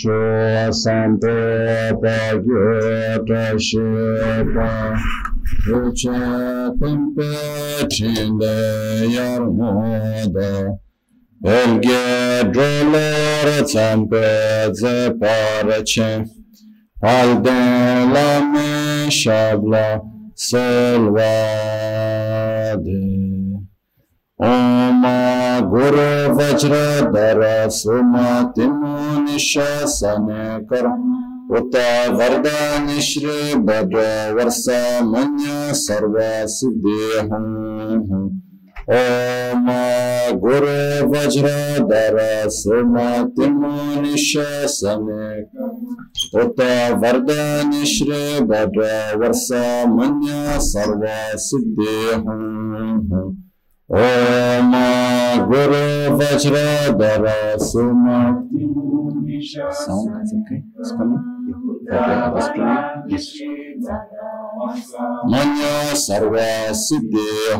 cho sampo pa gyo ta she pa Uche tempe chinde yar moda Elge droler tsampe ze parache Palden la me shabla solvade Om गुरु वज्र धर सुमतिम निशासन कर उत वरदान श्री भद्र वर्ष मन सर्व सिद्धि हूँ ओम गुरु वज्र धर सुमतिम निशासन उत वरदान श्री भद्र वर्ष मन सर्व सिद्धि हूँ ओम Guru Vajradhara Sumati. São, ok? Isso. Manya Sarva Siddhya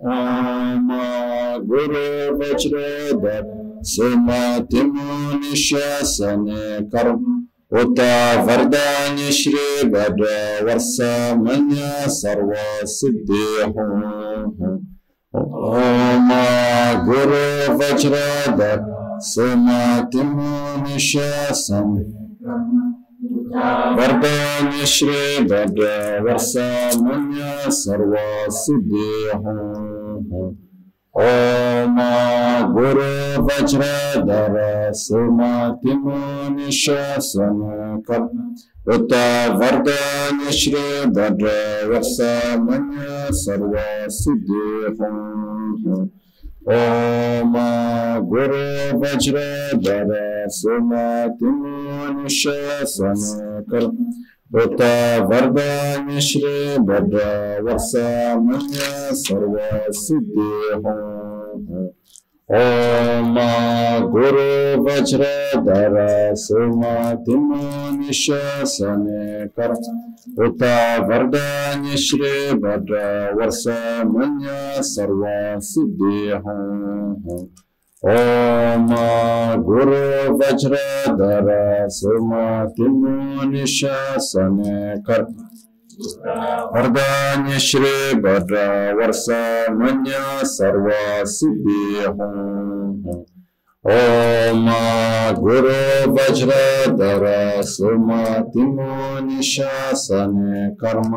Oma Guru Vajradhara Sumati Munishasane Karma Uta Vardani Shri Vada Varsa Manya Sarva Siddhya ओम गुरु वज्रधर सुमतिम निशसम वर्तन श्री भद्र वर्ष मुन्य सर्व सिद्धि हूँ ओम गुरुवज्रधर सुमतिमुनिशसन उत वरदान श्रीधर वसमन्य सर्वसिद्धिं ओम गुरुवज्रधर सुमतिमुनिशसन उत वरदान्यश्रीभद्रा वत्सामन्य सर्वसिद्धिः ॐ गुरु वज्रधर सुमतिमानिशसने कर उत सर्व सिद्धि हो ओम गुरु वज्रधर सुमतिमो निशासन कर वरदान्य श्री भद्र वर्ष मन्य सर्व सिद्धि हूँ ओम गुरु वज्रधर सुमतिमो निशासन कर्म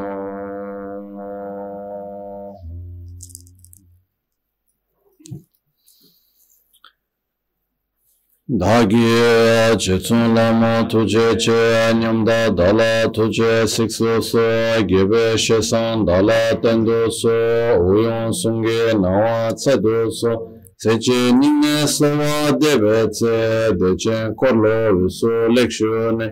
dāgī chitsūn lāma tujē chē nyamdā dālā tujē siksu sō gībē shēsān dālā tendu sō uyōn sūngē nāwā tsadu sō tsēchē nīngē sāvā dēbē tsē dēchē korlō visū lekshū nē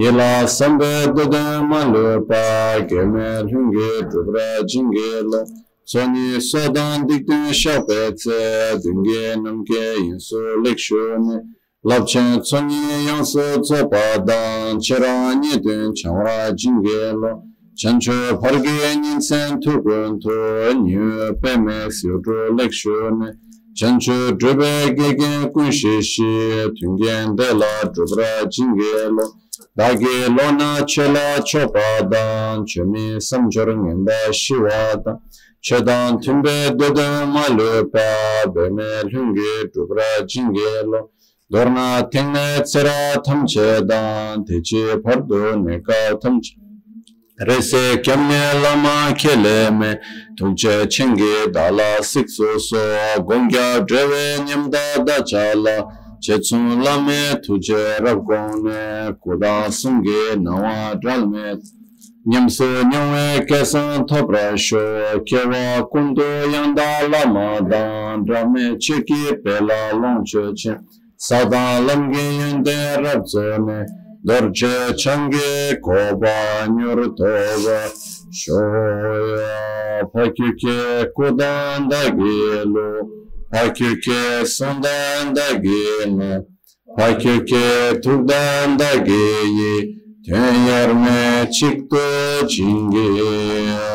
yelā sāmbē dēdē mālū pā gēmē rūngē dhūbrā jīngē lō sōni sōdān dīktē shāpē tsē dīngē nāmkē yinsu lekshū nē labchen tsonyi yangse tsopa dan chera nidun ten chawra jingge lo. Chancho parge nyinsen tukun to nyu peme siyoto leksho ne. Chancho drobe gege kunshi shi tungen de la drobra jingge lo. Dage lo na chela chopa dan chumi samchor ngenda shiwa dan chedan tumbe dodo malupa beme lungi drobra jingge lo. dorna tengne tsara tamche dan techi pardo neka tamche rese kyamne lama kele me tukche chenge dala sikso so gongya drewe nyamda dacha la chetsun lame tuje rabgone kuda sunge nawa dralme nyamso nyamwe kesan topra sho kewa kundu yanda lama dan drame cheki pela longche chen Sadalım giyinde rabzene Dorje çange kobanyor tova. Şoya pakike kudan da gelo Pakike sundan da gelo Pakike turdan da geyi Tenyerme çıktı çingelo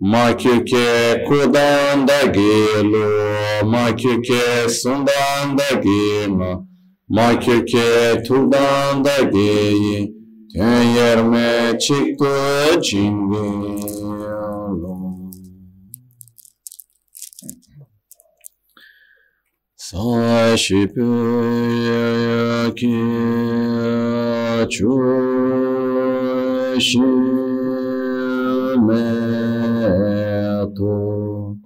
Ma kyuke kudan da gelo, ma kyuke sundan da gelo, ma kyuke tuldan da geyi, ten yerme çıktı cingelo. Sa şipi yaki तो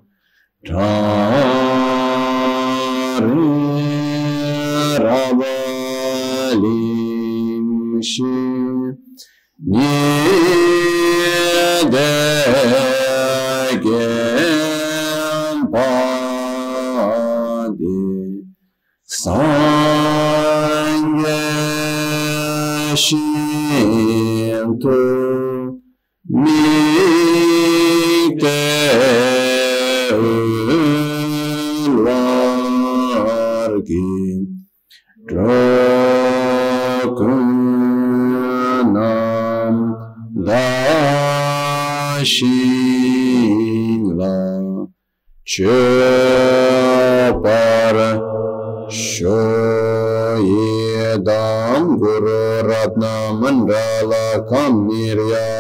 ravaliṁśi nidegem pādi sāṅgya shintu Чопар Шоедам Гуру Ратна Мандала Камирьятаям.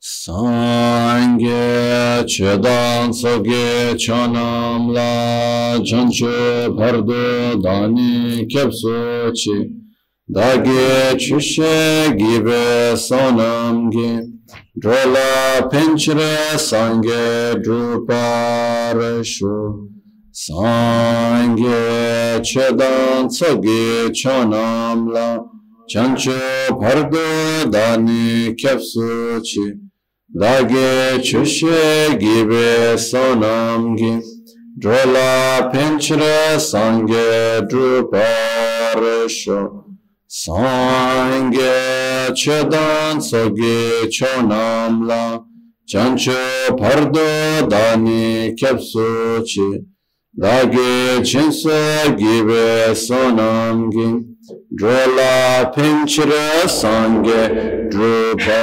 Sange çedan soge çanamla çançı perdu dani kepsu çi dāgī chūshē gībē sānām gī drolā piñchirē sāngē drupā rāshū sāngē chēdān tsogī chānām lā chanchū bhardō dāni kyabsū chī dāgī chūshē gībē sānām gī drolā piñchirē sāngē drupā rāshū sāṅgē chēdān sōgē chōnām lā chāñchō pārdō dāni khyab sōchī rāgē chīnsō gīvē sōnām gī drōlā pēnchirē sāṅgē drūpārashū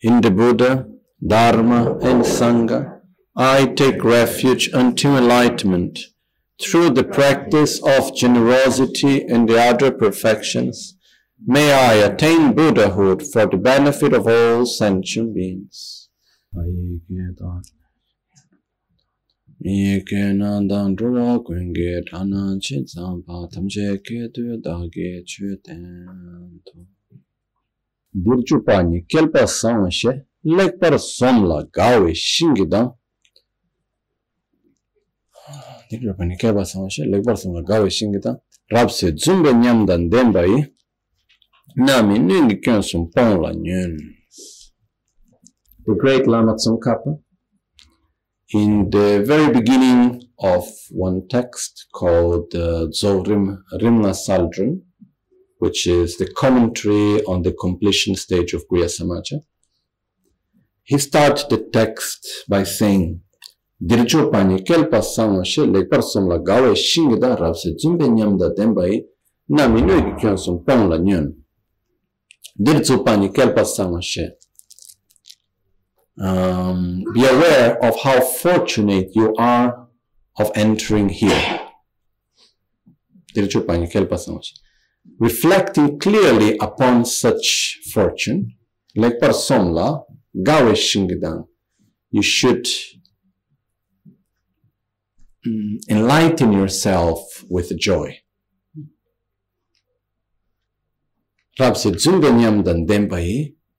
In the Buddha, Dharma and Sangha, I take refuge unto enlightenment through the practice of generosity and the other perfections. May I attain Buddhahood for the benefit of all sentient beings. Tamche ke kelpa sangshe lekpar somla gawe shingidan. Kelpa sangshe lekpar somla gawe shingidan. Rapse zumbe nyamdan denbai. Nami kyan sum nyun. The great Lama Tsongkhapa in the very beginning of one text called uh, Zorim Rimna Saldron, which is the commentary on the completion stage of Guhya Samaja, he starts the text by saying, Dirjo pani kelpa sama she le person la gawe shingda rapse zumbe nyamda dembai na minui ki kyon sum pong la nyon. Dirjo pani kelpa sama she um, be aware of how fortunate you are of entering here. Reflecting clearly upon such fortune, like persona, gawe shingidang, you should Mm, enlighten yourself with joy.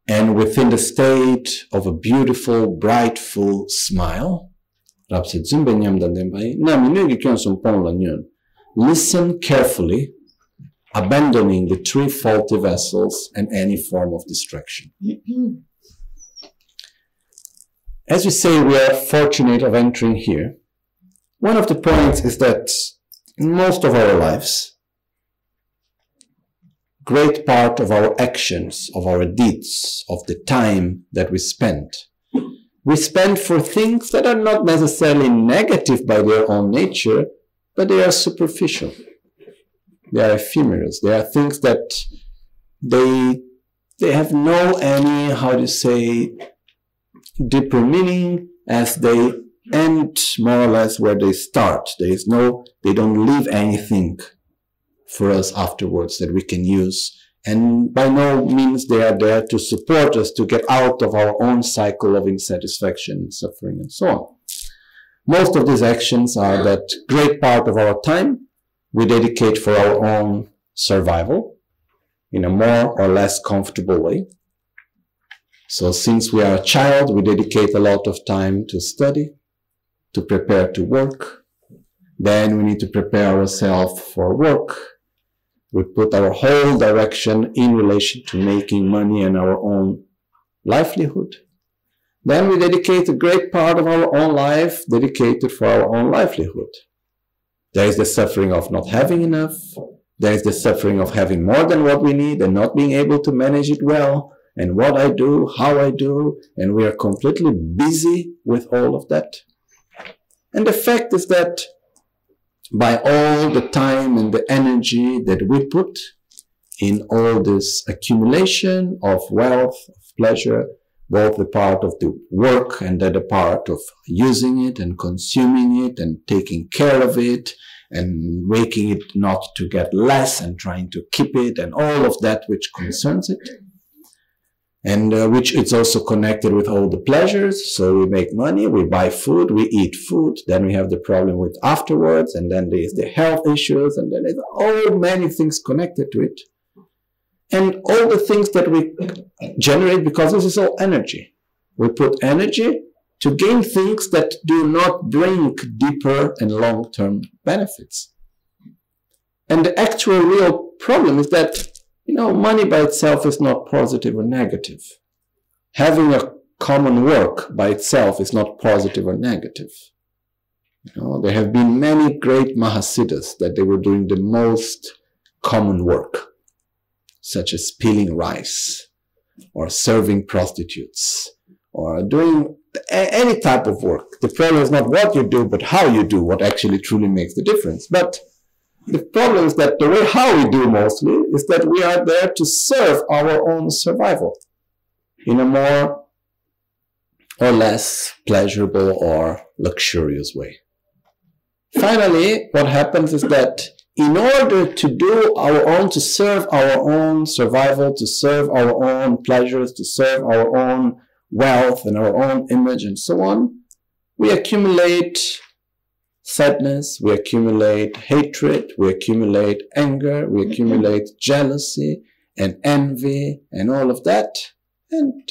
And within the state of a beautiful, bright, full smile, listen carefully abandoning the three faulty vessels and any form of distraction. As we say, we are fortunate of entering here. One of the points is that in most of our lives, great part of our actions, of our deeds, of the time that we spend, we spend for things that are not necessarily negative by their own nature, but they are superficial. They are ephemeral. They are things that they they have no any how to say deeper meaning as they end more or less where they start. There is no they don't leave anything for us afterwards that we can use. And by no means they are there to support us to get out of our own cycle of insatisfaction, suffering, and so on. Most of these actions are that great part of our time we dedicate for our own survival in a more or less comfortable way. So since we are a child, we dedicate a lot of time to study, to prepare to work. Then we need to prepare ourselves for work. We put our whole direction in relation to making money and our own livelihood. Then we dedicate a great part of our own life dedicated for our own livelihood. There is the suffering of not having enough. There is the suffering of having more than what we need and not being able to manage it well. And what I do, how I do, and we are completely busy with all of that. And the fact is that by all the time and the energy that we put in all this accumulation of wealth, of pleasure, both the part of the work and the part of using it and consuming it and taking care of it and making it not to get less and trying to keep it and all of that which concerns it and uh, which it's also connected with all the pleasures so we make money we buy food we eat food then we have the problem with afterwards and then there's the health issues and then there's all many things connected to it and all the things that we generate because this is all energy. We put energy to gain things that do not bring deeper and long term benefits. And the actual real problem is that, you know, money by itself is not positive or negative. Having a common work by itself is not positive or negative. You know, there have been many great Mahasiddhas that they were doing the most common work such as peeling rice or serving prostitutes or doing any type of work. The problem is not what you do, but how you do what actually truly makes the difference. But the problem is that the way how we do mostly is that we are there to serve our own survival in a more or less pleasurable or luxurious way. Finally, what happens is that in order to do our own, to serve our own survival, to serve our own pleasures, to serve our own wealth and our own image and so on, we accumulate sadness, we accumulate hatred, we accumulate anger, we mm-hmm. accumulate jealousy and envy and all of that. And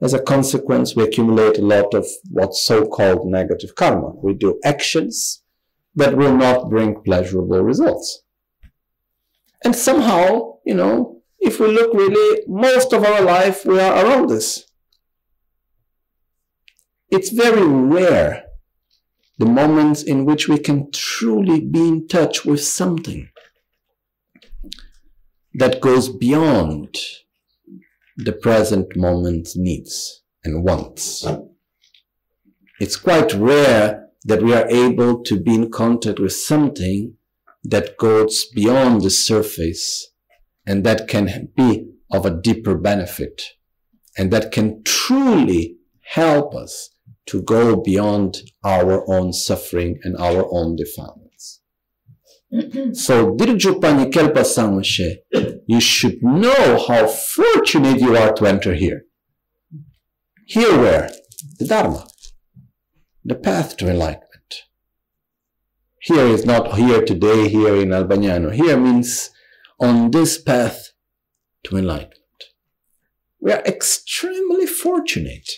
as a consequence, we accumulate a lot of what's so-called negative karma. We do actions that will not bring pleasurable results. And somehow, you know, if we look really, most of our life we are around this. It's very rare the moments in which we can truly be in touch with something that goes beyond the present moment's needs and wants. It's quite rare that we are able to be in contact with something that goes beyond the surface and that can be of a deeper benefit and that can truly help us to go beyond our own suffering and our own defilements. so, Dirjupani Kelpa Samashe, you should know how fortunate you are to enter here. Here where? The Dharma the path to enlightenment. Here is not here today, here in Albagnano. Here means on this path to enlightenment. We are extremely fortunate.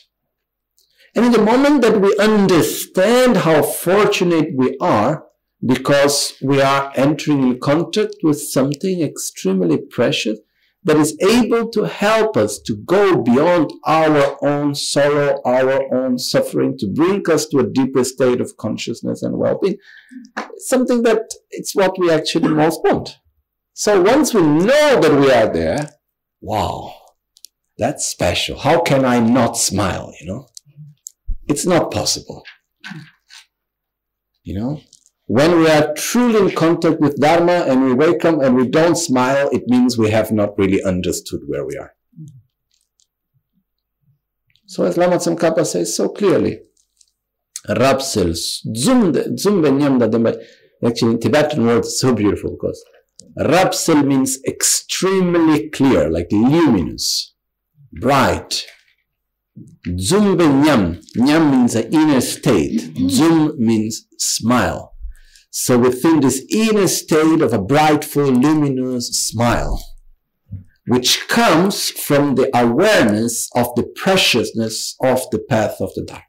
And in the moment that we understand how fortunate we are, because we are entering in contact with something extremely precious that is able to help us to go beyond our own sorrow, our own suffering, to bring us to a deeper state of consciousness and well-being. Something that it's what we actually most want. So once we know that we are there, wow, that's special. How can I not smile, you know? It's not possible. You know, when we are truly in contact with Dharma and we wake up and we don't smile, it means we have not really understood where we are. So as Lama Tsongkhapa says so clearly, Rapsel, actually in Tibetan word is so beautiful because Rapsel means extremely clear, like luminous, bright. Zumbe Nyam, Nyam means an inner state. Zum means smile. So within this inner state of a bright, full, luminous smile, which comes from the awareness of the preciousness of the path of the Dharma.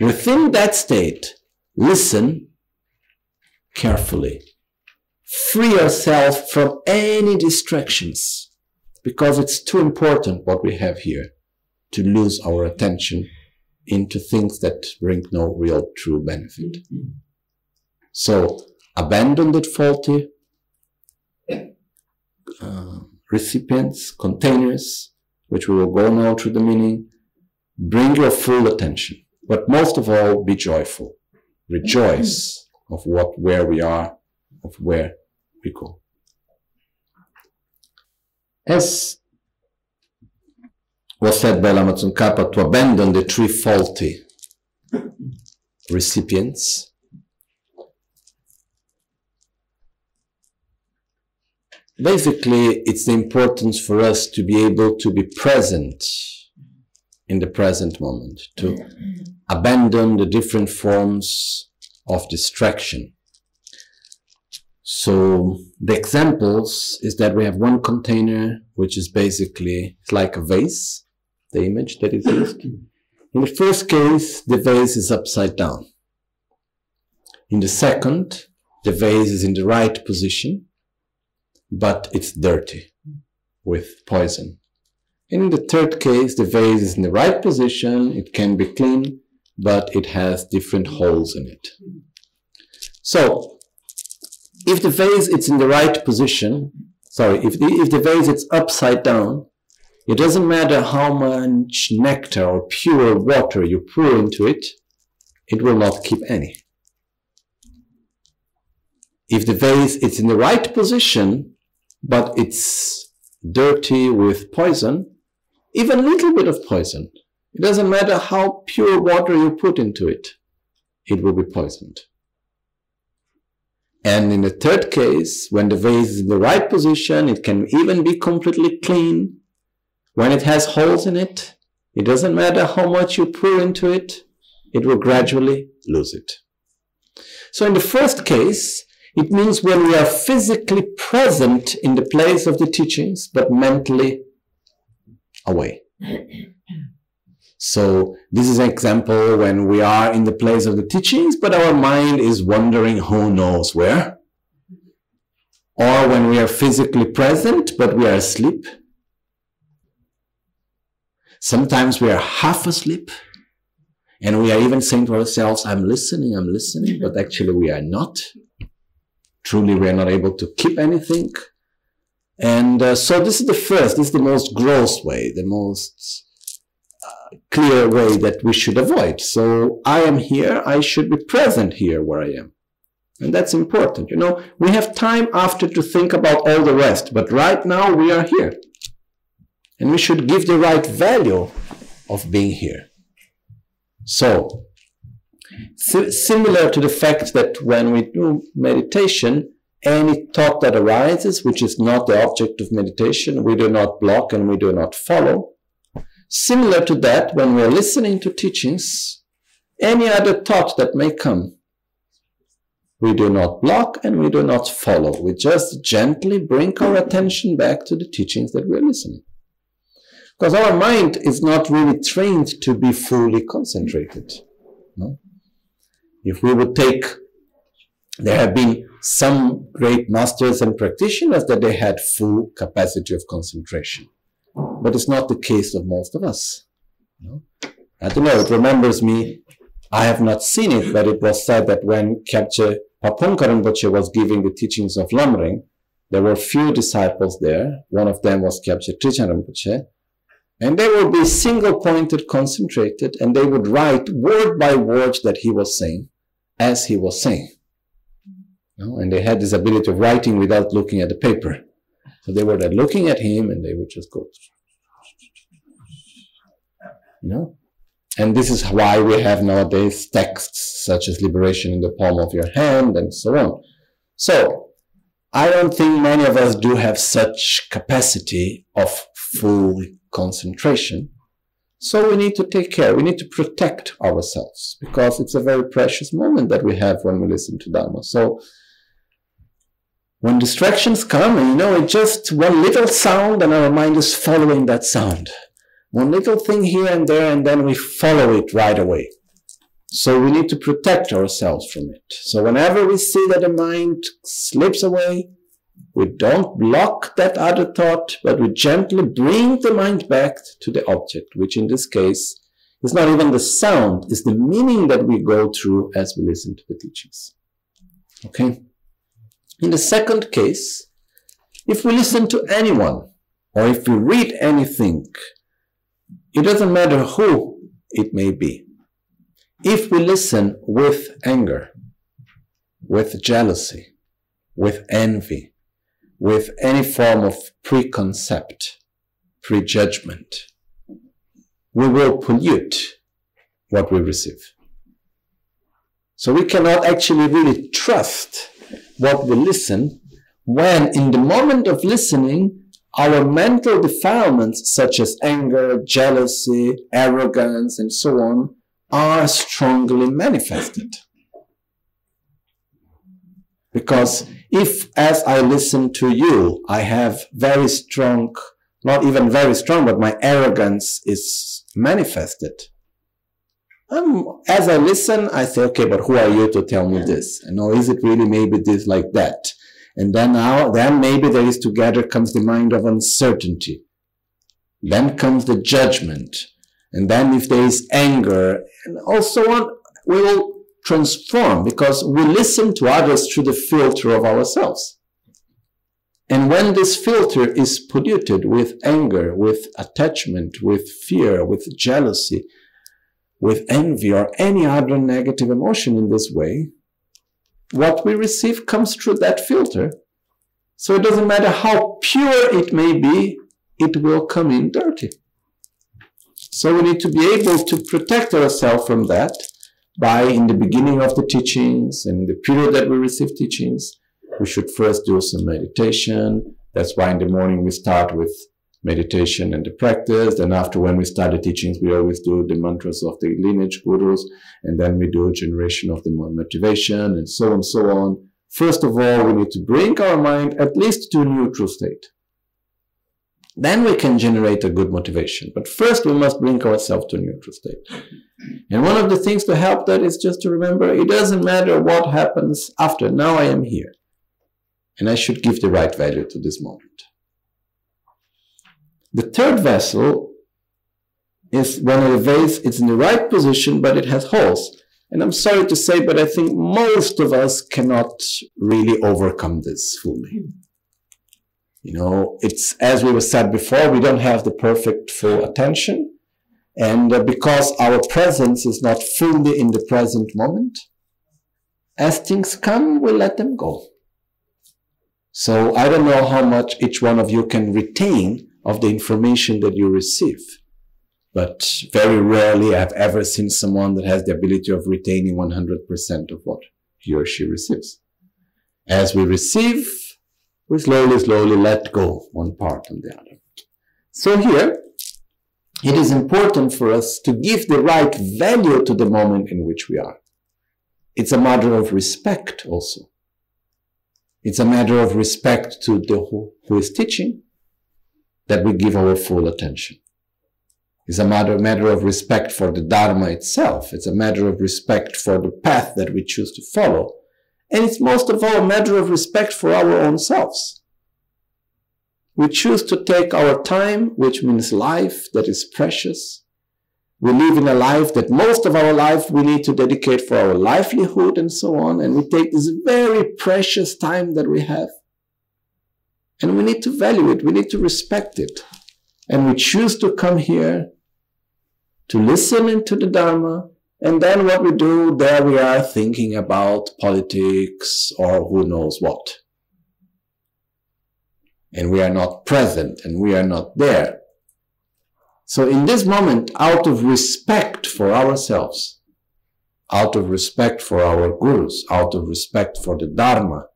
Within that state, listen carefully. Free yourself from any distractions because it's too important what we have here to lose our attention into things that bring no real true benefit. So abandon that faulty uh, recipients, containers, which we will go now through the meaning. Bring your full attention, but most of all, be joyful. Rejoice of what, where we are, of where we go. As was said by Lama Tsongkhapa, to abandon the three faulty recipients. Basically it's the importance for us to be able to be present in the present moment to abandon the different forms of distraction. So the examples is that we have one container which is basically like a vase the image that is used in the first case the vase is upside down in the second the vase is in the right position but it's dirty with poison. In the third case, the vase is in the right position, it can be clean, but it has different holes in it. So, if the vase is in the right position, sorry, if the, if the vase is upside down, it doesn't matter how much nectar or pure water you pour into it, it will not keep any. If the vase is in the right position, but it's dirty with poison, even a little bit of poison. It doesn't matter how pure water you put into it, it will be poisoned. And in the third case, when the vase is in the right position, it can even be completely clean. When it has holes in it, it doesn't matter how much you pour into it, it will gradually lose it. So in the first case, it means when we are physically present in the place of the teachings, but mentally away. So this is an example when we are in the place of the teachings, but our mind is wandering who knows where. Or when we are physically present, but we are asleep. Sometimes we are half asleep. And we are even saying to ourselves, I'm listening, I'm listening, but actually we are not truly we are not able to keep anything. And uh, so this is the first, this is the most gross way, the most uh, clear way that we should avoid. So I am here, I should be present here where I am. And that's important. You know, we have time after to think about all the rest, but right now we are here. And we should give the right value of being here. So, similar to the fact that when we do meditation, any thought that arises, which is not the object of meditation, we do not block and we do not follow. Similar to that, when we are listening to teachings, any other thought that may come, we do not block and we do not follow. We just gently bring our attention back to the teachings that we are listening. Because our mind is not really trained to be fully concentrated. No? If we would take there have been some great masters and practitioners that they had full capacity of concentration. But it's not the case of most of us. Know? I don't know, it remembers me, I have not seen it, but it was said that when Kyabje Pabongka Rinpoche was giving the teachings of Lamrim, there were few disciples there. One of them was Kyabje Trijang Rinpoche. And they would be single pointed, concentrated, and they would write word by word that he was saying as he was saying. You know, and they had this ability of writing without looking at the paper. So they were looking at him and they would just go, you know. And this is why we have nowadays texts such as liberation in the palm of your hand and so on. So I don't think many of us do have such capacity of full concentration. So we need to take care. We need to protect ourselves because it's a very precious moment that we have when we listen to Dharma. So when distractions come, you know, it's just one little sound and our mind is following that sound. One little thing here and there, and then we follow it right away. So we need to protect ourselves from it. So whenever we see that the mind slips away, we don't block that other thought, but we gently bring the mind back to the object, which in this case is not even the sound, it's the meaning that we go through as we listen to the teachings. Okay? In the second case, if we listen to anyone, or if we read anything, it doesn't matter who it may be. If we listen with anger, with jealousy, with envy, with any form of preconcept, prejudgment, we will pollute what we receive. So we cannot actually really trust what we listen when in the moment of listening, our mental defilements such as anger, jealousy, arrogance, and so on are strongly manifested. Because if, as I listen to you, I have very strong, not even very strong, but my arrogance is manifested, um, as I listen, I say, okay, but who are you to tell me this? And or is it really maybe this like that? And then now, then maybe there is together comes the mind of uncertainty. Then comes the judgment. And then if there is anger and also on, we will transform because we listen to others through the filter of ourselves. And when this filter is polluted with anger, with attachment, with fear, with jealousy, with envy or any other negative emotion in this way, what we receive comes through that filter. So it doesn't matter how pure it may be, it will come in dirty. So we need to be able to protect ourselves from that by, in the beginning of the teachings and in the period that we receive teachings, we should first do some meditation. That's why in the morning we start with meditation and the practice. Then after when we start the teachings, we always do the mantras of the lineage gurus, and then we do generation of the motivation and so on and so on. First of all, we need to bring our mind at least to a neutral state. Then we can generate a good motivation. But first we must bring ourselves to a neutral state. And one of the things to help that is just to remember it doesn't matter what happens after. Now I am here. And I should give the right value to this moment. The third vessel is one of the vase, it's in the right position, but it has holes. And I'm sorry to say, but I think most of us cannot really overcome this fully. You know, it's as we were said before, we don't have the perfect full attention. And uh, because our presence is not fully in the present moment, as things come, we let them go. So I don't know how much each one of you can retain of the information that you receive. But very rarely I've ever seen someone that has the ability of retaining 100% of what he or she receives. As we receive, we slowly, slowly let go one part and the other. So here, it is important for us to give the right value to the moment in which we are. It's a matter of respect also. It's a matter of respect to the who, who is teaching, that we give our full attention. It's a matter, matter of respect for the Dharma itself. It's a matter of respect for the path that we choose to follow. And it's most of all a matter of respect for our own selves. We choose to take our time, which means life that is precious. We live in a life that most of our life we need to dedicate for our livelihood and so on. And we take this very precious time that we have. And we need to value it. We need to respect it. And we choose to come here to listen into the Dharma. And then what we do, there we are thinking about politics or who knows what and we are not present and we are not there. So in this moment, out of respect for ourselves, out of respect for our gurus, out of respect for the Dharma,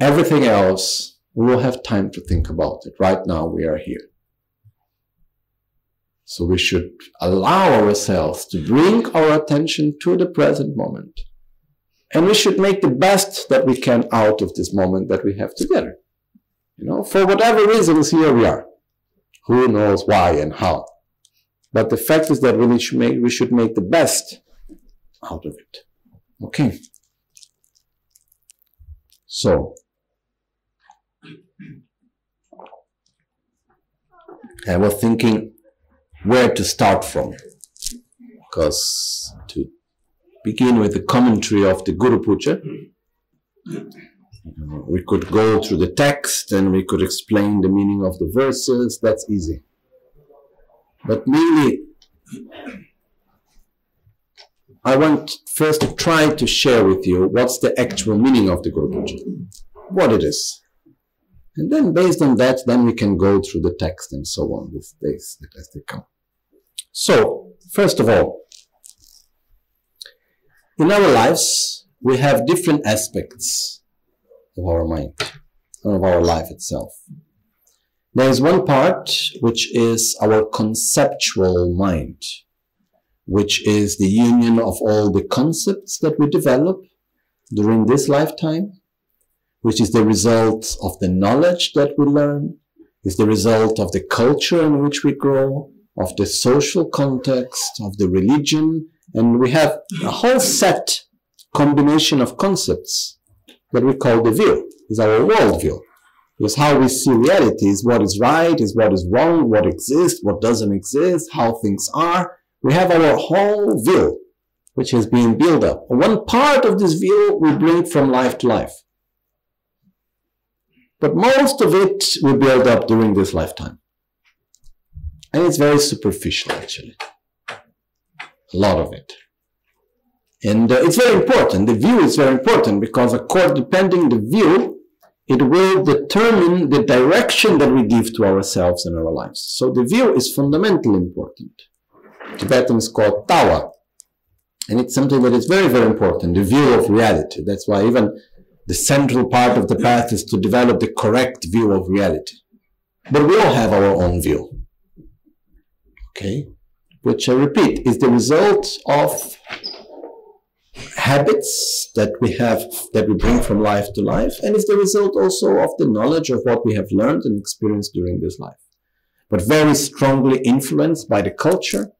everything else, we will have time to think about it. Right now, we are here. So we should allow ourselves to bring our attention to the present moment. And we should make the best that we can out of this moment that we have together. You know, for whatever reasons, here we are. Who knows why and how? But the fact is that we should make, we should make the best out of it. Okay. So, I was thinking where to start from. Because to begin with the commentary of the Guru Puja, we could go through the text and we could explain the meaning of the verses. That's easy. But mainly, I want first to try to share with you what's the actual meaning of the Guru Puja, what it is. And then based on that, then we can go through the text and so on with days as they come. So, first of all, in our lives, we have different aspects of our mind, and of our life itself. There is one part which is our conceptual mind, which is the union of all the concepts that we develop during this lifetime, which is the result of the knowledge that we learn, is the result of the culture in which we grow, of the social context, of the religion, and we have a whole set combination of concepts that we call the view, is our worldview. Is how we see reality, is what is right, is what is wrong, what exists, what doesn't exist, how things are. We have our whole view, which has been built up. One part of this view we bring from life to life. But most of it we build up during this lifetime. And it's very superficial, actually. A lot of it. And uh, it's very important. The view is very important because according, depending the view, it will determine the direction that we give to ourselves and our lives. So the view is fundamentally important. Tibetan is called tawa. And it's something that is very, very important, the view of reality. That's why even the central part of the path is to develop the correct view of reality. But we all have our own view. Okay? Which I repeat is the result of habits that we have that we bring from life to life and is the result also of the knowledge of what we have learned and experienced during this life. But very strongly influenced by the culture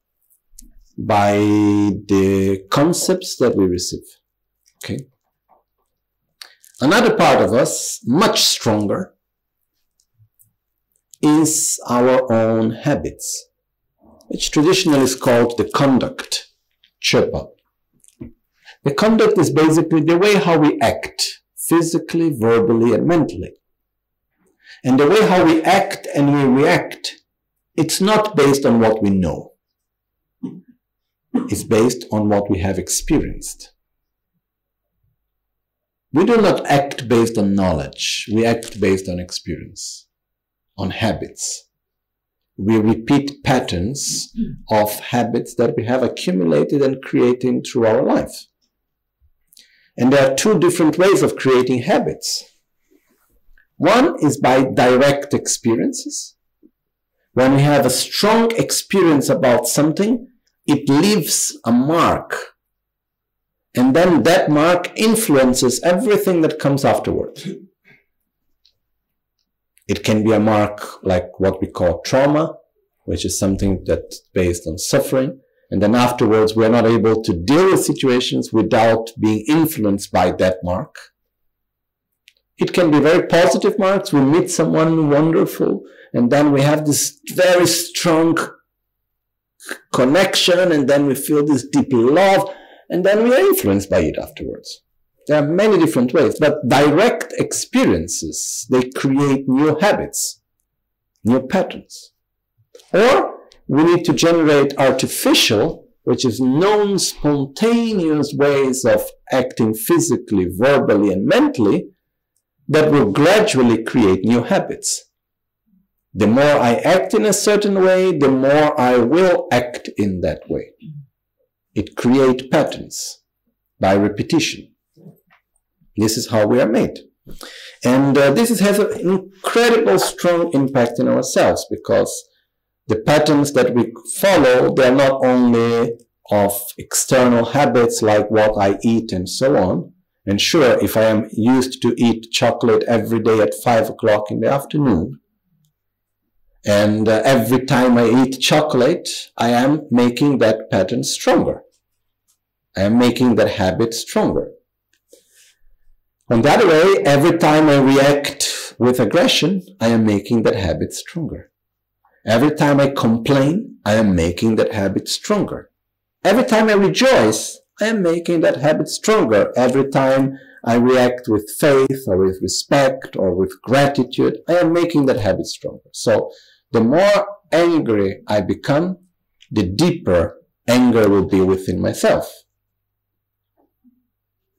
by the concepts that we receive. Okay. Another part of us much stronger is our own habits which traditionally is called the conduct chepa the conduct is basically the way how we act, physically, verbally, and mentally. And the way how we act and we react, it's not based on what we know. It's based on what we have experienced. We do not act based on knowledge. We act based on experience, on habits. We repeat patterns of habits that we have accumulated and created through our life. And there are two different ways of creating habits. One is by direct experiences. When we have a strong experience about something, it leaves a mark. And then that mark influences everything that comes afterward. It can be a mark like what we call trauma, which is something that's based on suffering. And then afterwards, we're not able to deal with situations without being influenced by that mark. It can be very positive marks. We meet someone wonderful, and then we have this very strong connection, and then we feel this deep love, and then we are influenced by it afterwards. There are many different ways, but direct experiences, they create new habits, new patterns. Or we need to generate artificial, which is known spontaneous ways of acting physically, verbally, and mentally that will gradually create new habits. The more I act in a certain way, the more I will act in that way. It creates patterns by repetition. This is how we are made. And uh, this is, has an incredible strong impact in ourselves because the patterns that we follow, they're not only of external habits like what I eat and so on, and sure, if I am used to eat chocolate every day at five o'clock in the afternoon, and uh, every time I eat chocolate, I am making that pattern stronger. I am making that habit stronger. On the other way, every time I react with aggression, I am making that habit stronger. Every time I complain, I am making that habit stronger. Every time I rejoice, I am making that habit stronger every time I react with faith or with respect or with gratitude. I am making that habit stronger. So the more angry I become, the deeper anger will be within myself.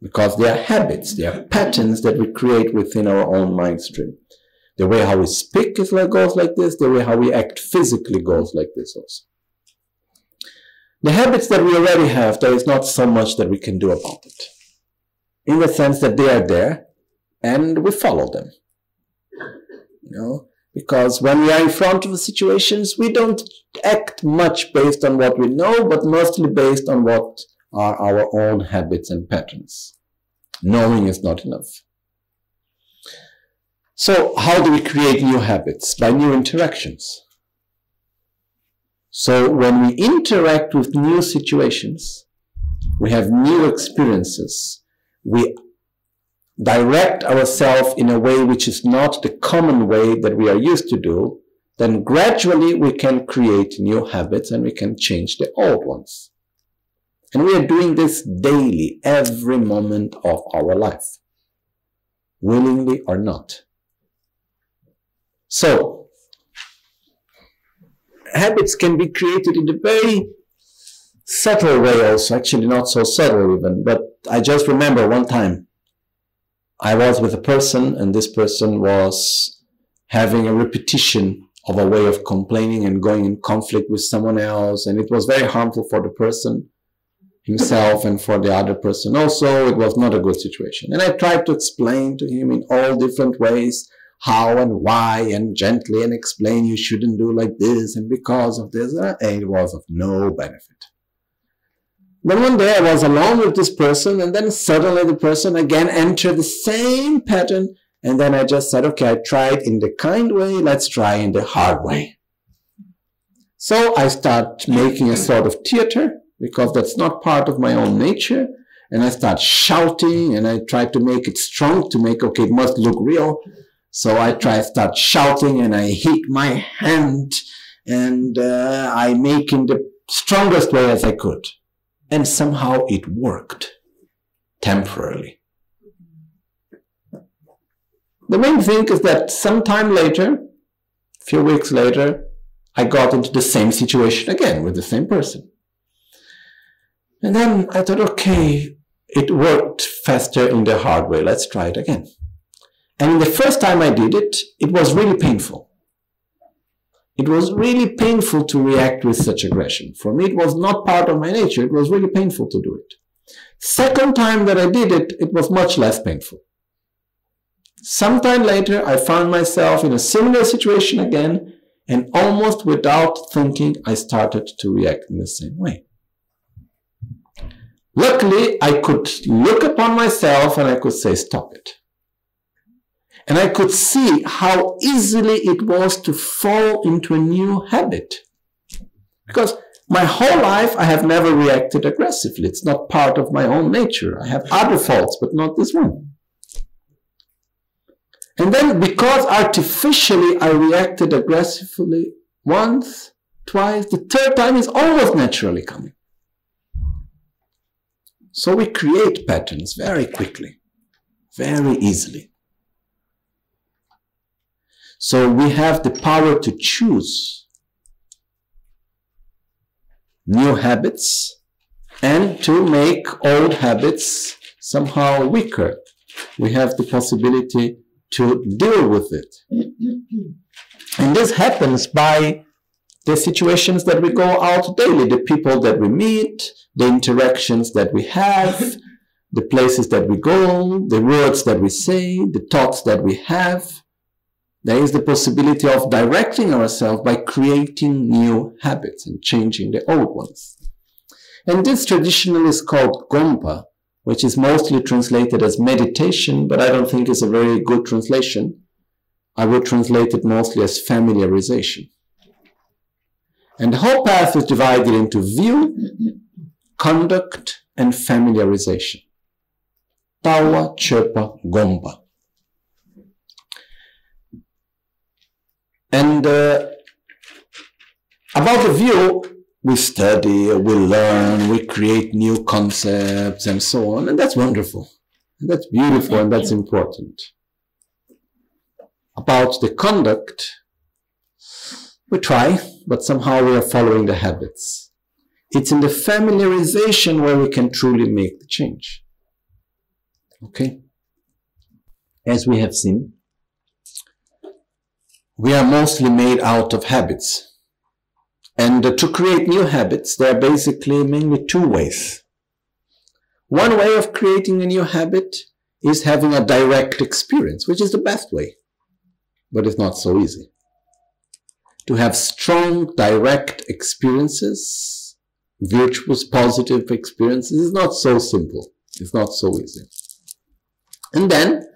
Because they are habits, they are patterns that we create within our own mind stream. The way how we speak is like goes like this, the way how we act physically goes like this also. The habits that we already have, there is not so much that we can do about it. In the sense that they are there and we follow them. You know, because when we are in front of situations, we don't act much based on what we know, but mostly based on what are our own habits and patterns. Knowing is not enough. So, how do we create new habits? By new interactions. So when we interact with new situations, we have new experiences, we direct ourselves in a way which is not the common way that we are used to do, then gradually we can create new habits and we can change the old ones. And we are doing this daily, every moment of our life, willingly or not. So, habits can be created in a very subtle way also, actually not so subtle even, but I just remember one time I was with a person and this person was having a repetition of a way of complaining and going in conflict with someone else and it was very harmful for the person himself and for the other person also it was not a good situation and i tried to explain to him in all different ways how and why and gently and explain you shouldn't do like this and because of this. And it was of no benefit. Then one day I was alone with this person and then suddenly the person again entered the same pattern. And then I just said, okay, I tried in the kind way. Let's try in the hard way. So I start making a sort of theater because that's not part of my own nature. And I start shouting and I try to make it strong to make, okay, it must look real. So I try start shouting and I hit my hand and uh, I make in the strongest way as I could. And somehow it worked temporarily. The main thing is that sometime later, a few weeks later, I got into the same situation again with the same person. And then I thought, okay, it worked faster in the hard way. Let's try it again. And the first time I did it, it was really painful. It was really painful to react with such aggression. For me, it was not part of my nature. It was really painful to do it. Second time that I did it, it was much less painful. Sometime later, I found myself in a similar situation again, and almost without thinking, I started to react in the same way. Luckily, I could look upon myself and I could say, stop it. And I could see how easily it was to fall into a new habit. Because My whole life, I have never reacted aggressively. It's not part of my own nature. I have other faults, but not this one. And then, because artificially I reacted aggressively once, twice, the third time is almost naturally coming. So we create patterns very quickly, very easily. So we have the power to choose new habits and to make old habits somehow weaker. We have the possibility to deal with it. And this happens by the situations that we go out daily, the people that we meet, the interactions that we have, the places that we go, the words that we say, the thoughts that we have. There is the possibility of directing ourselves by creating new habits and changing the old ones. And this traditionally is called Gompa, which is mostly translated as meditation, but I don't think it's a very good translation. I would translate it mostly as familiarization. And the whole path is divided into view, conduct, and familiarization. Tawa Chepa Gomba. And uh, about the view, we study, we learn, we create new concepts and so on. And that's wonderful. And that's beautiful and that's important. About the conduct, we try, but somehow we are following the habits. It's in the familiarization where we can truly make the change. Okay? As we have seen, we are mostly made out of habits. And uh, to create new habits, there are basically mainly two ways. One way of creating a new habit is having a direct experience, which is the best way, but it's not so easy. To have strong, direct experiences, virtuous, positive experiences is not so simple. It's not so easy. And then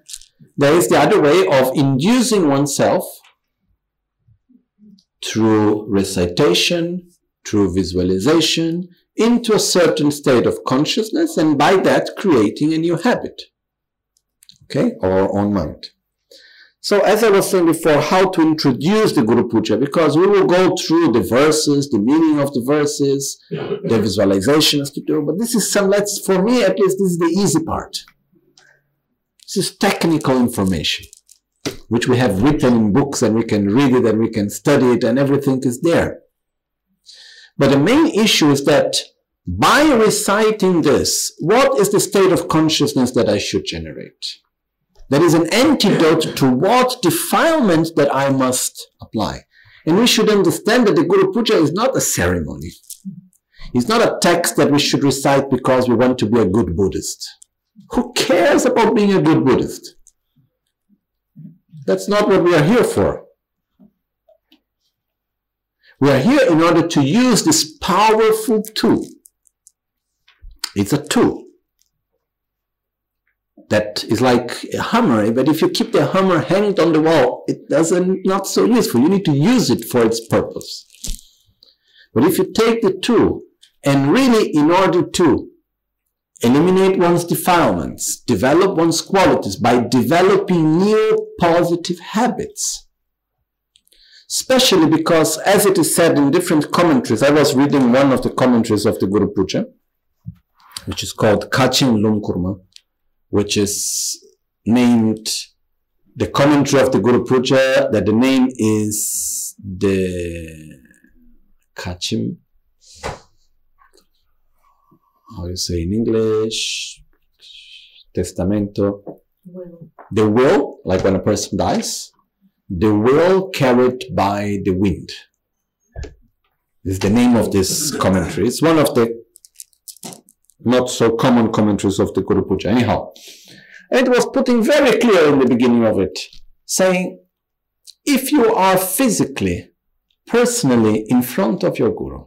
there is the other way of inducing oneself through recitation, through visualization, into a certain state of consciousness, and by that creating a new habit. Okay, or own mind. So as I was saying before, how to introduce the Guru Puja, because we will go through the verses, the meaning of the verses, the visualizations to do, but this is some, let's, for me at least, this is the easy part. This is technical information which we have written in books and we can read it and we can study it and everything is there. But the main issue is that by reciting this, what is the state of consciousness that I should generate? That is an antidote to what defilement that I must apply. And we should understand that the Guru Puja is not a ceremony. It's not a text that we should recite because we want to be a good Buddhist. Who cares about being a good Buddhist? That's not what we are here for. We are here in order to use this powerful tool. It's a tool that is like a hammer, but if you keep the hammer hanged on the wall, it doesn't not so useful. You need to use it for its purpose. But if you take the tool and really in order to eliminate one's defilements, develop one's qualities by developing new positive habits. Especially because, as it is said in different commentaries, I was reading one of the commentaries of the Guru Puja, which is called Kachin Lumkurma, which is named the commentary of the Guru Puja, that the name is the Kachim how you say in English, testamento. Will. The will, like when a person dies, the will carried by the wind is the name of this commentary. It's one of the not so common commentaries of the Guru Puja. Anyhow, it was putting very clear in the beginning of it, saying, if you are physically, personally in front of your Guru,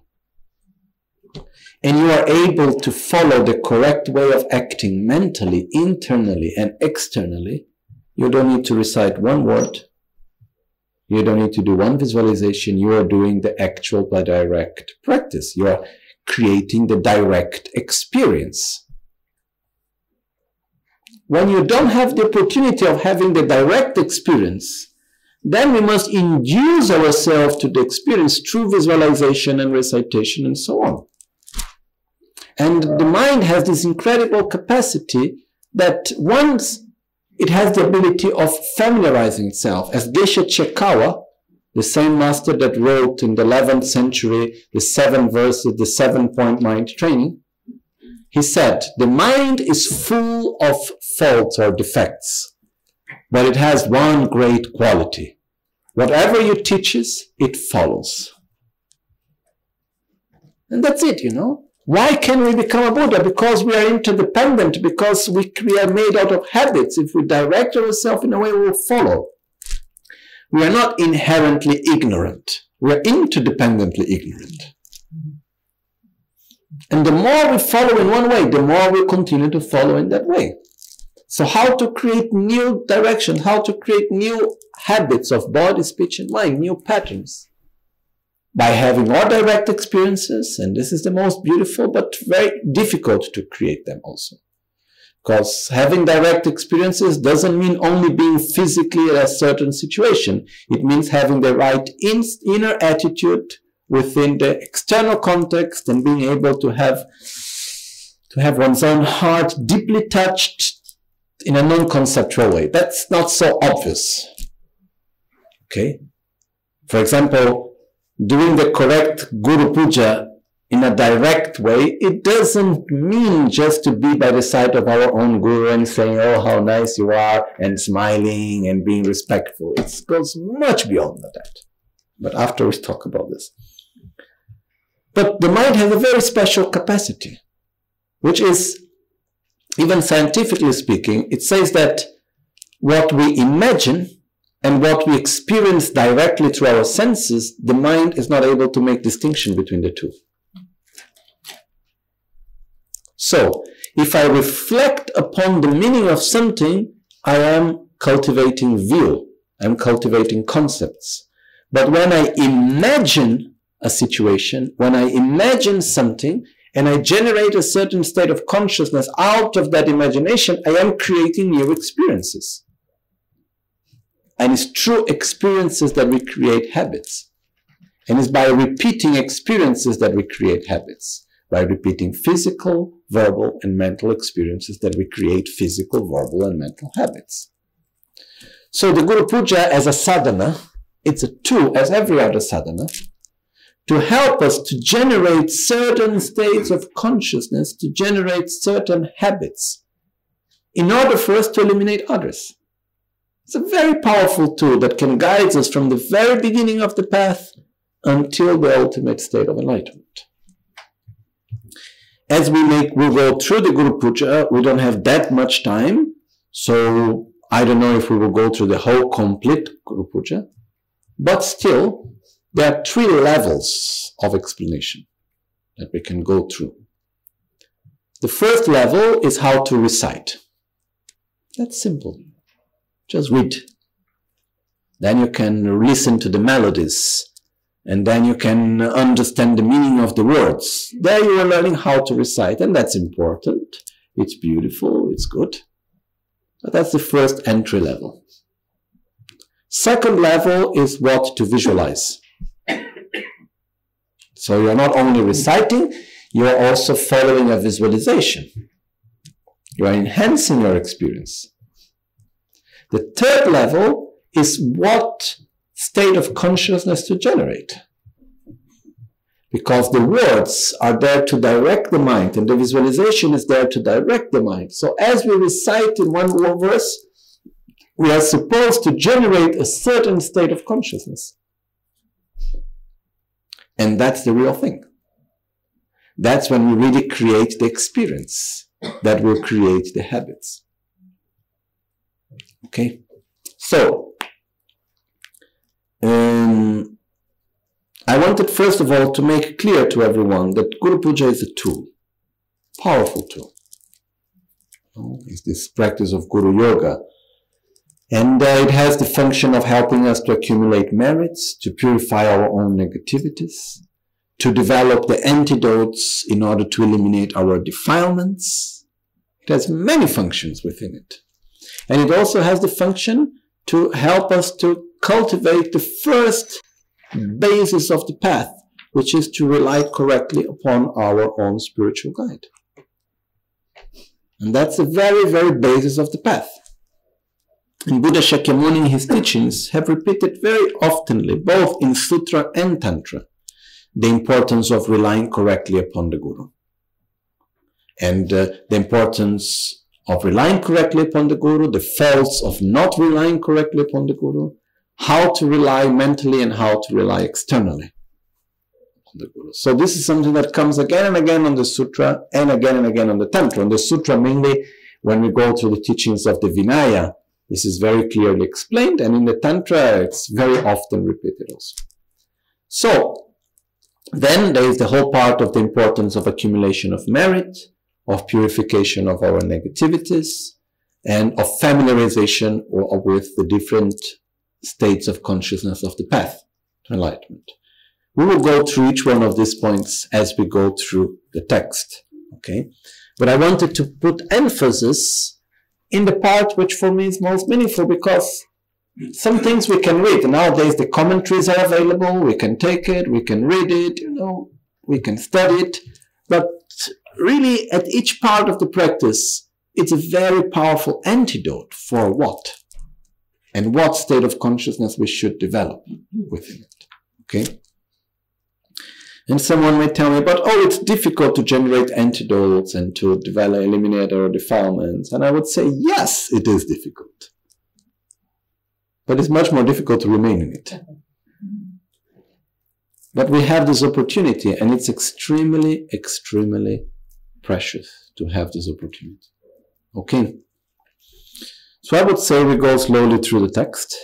and you are able to follow the correct way of acting mentally, internally, and externally, you don't need to recite one word. You don't need to do one visualization. You are doing the actual by direct practice. You are creating the direct experience. When you don't have the opportunity of having the direct experience, then we must induce ourselves to the experience through visualization and recitation and so on. And the mind has this incredible capacity that once it has the ability of familiarizing itself, as Geshe Chekawa, the same master that wrote in the 11th century the seven verses, the seven point mind training, he said, the mind is full of faults or defects, but it has one great quality. Whatever you teaches, it follows. And that's it, you know. Why can we become a Buddha? Because we are interdependent, because we, we are made out of habits. If we direct ourselves in a way, we will follow. We are not inherently ignorant. We are interdependently ignorant. And the more we follow in one way, the more we continue to follow in that way. So how to create new direction, how to create new habits of body, speech, and mind, new patterns by having more direct experiences, and this is the most beautiful but very difficult to create them also. Because having direct experiences doesn't mean only being physically in a certain situation. It means having the right in, inner attitude within the external context and being able to have to have one's own heart deeply touched in a non-conceptual way. That's not so obvious. Okay? For example, doing the correct Guru Puja in a direct way, it doesn't mean just to be by the side of our own Guru and saying, oh, how nice you are, and smiling and being respectful. It goes much beyond that. But after we talk about this. But the mind has a very special capacity, which is, even scientifically speaking, it says that what we imagine and what we experience directly through our senses, the mind is not able to make distinction between the two. So, if I reflect upon the meaning of something, I am cultivating view. I'm cultivating concepts. But when I imagine a situation, when I imagine something, and I generate a certain state of consciousness out of that imagination, I am creating new experiences. And it's through experiences that we create habits. And it's by repeating experiences that we create habits. By repeating physical, verbal, and mental experiences that we create physical, verbal, and mental habits. So the Guru Puja as a sadhana, it's a tool, as every other sadhana, to help us to generate certain states of consciousness, to generate certain habits, in order for us to eliminate others. It's a very powerful tool that can guide us from the very beginning of the path until the ultimate state of enlightenment. As we make, we go through the Guru Puja, we don't have that much time, so I don't know if we will go through the whole complete Guru Puja, but still, there are three levels of explanation that we can go through. The first level is how to recite. That's simple. Just read. Then you can listen to the melodies and then you can understand the meaning of the words. There you are learning how to recite, and that's important. It's beautiful, it's good. But that's the first entry level. Second level is what to visualize. So you're not only reciting, you're also following a visualization. You are enhancing your experience. The third level is what state of consciousness to generate. Because the words are there to direct the mind and the visualization is there to direct the mind. So as we recite in one verse, we are supposed to generate a certain state of consciousness. And that's the real thing. That's when we really create the experience that will create the habits. Okay, so um, I wanted first of all to make clear to everyone that Guru Puja is a tool, powerful tool. It's this practice of Guru Yoga And uh, it has the function of helping us to accumulate merits, to purify our own negativities, to develop the antidotes in order to eliminate our defilements. It has many functions within it. And it also has the function to help us to cultivate the first basis of the path, which is to rely correctly upon our own spiritual guide. And that's the very, very basis of the path. And Buddha Shakyamuni in his teachings have repeated very oftenly, both in Sutra and Tantra, the importance of relying correctly upon the Guru. And uh, the importance of relying correctly upon the Guru, the faults of not relying correctly upon the Guru, how to rely mentally and how to rely externally on the Guru. So this is something that comes again and again on the Sutra and again and again on the Tantra. On the Sutra, mainly when we go through the teachings of the Vinaya, this is very clearly explained, and in the Tantra, it's very often repeated also. So, then there is the whole part of the importance of accumulation of merit, of purification of our negativities, and of familiarization with the different states of consciousness of the path to enlightenment. We will go through each one of these points as we go through the text. Okay. But I wanted to put emphasis in the part which for me is most meaningful because some things we can read. Nowadays the commentaries are available. We can take it, we can read it, you know, we can study it. But really at each part of the practice, it's a very powerful antidote for what? And what state of consciousness we should develop within it. Okay? And someone may tell me, but oh, it's difficult to generate antidotes and to develop, eliminate our defilements. And I would say, yes, it is difficult. But it's much more difficult to remain in it. But we have this opportunity, and it's extremely, extremely precious to have this opportunity. Okay? So I would say we go slowly through the text,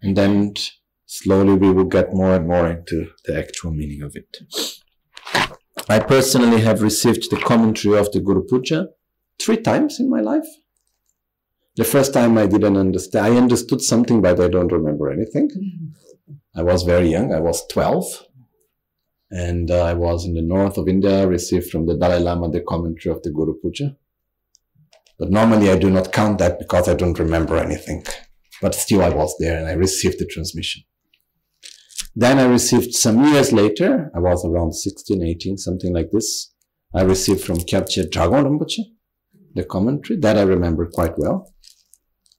and then slowly we will get more and more into the actual meaning of it. I personally have received the commentary of the Guru Puja three times in my life. The first time I didn't understand, I understood something, but I don't remember anything. I was very young, I was 12. And uh, I was in the north of India, received from the Dalai Lama the commentary of the Guru Puja. But normally I do not count that because I don't remember anything. But still I was there and I received the transmission. Then I received some years later, I was around 16, 18, something like this. I received from Kyabje Dagom Rinpoche, the commentary, that I remember quite well.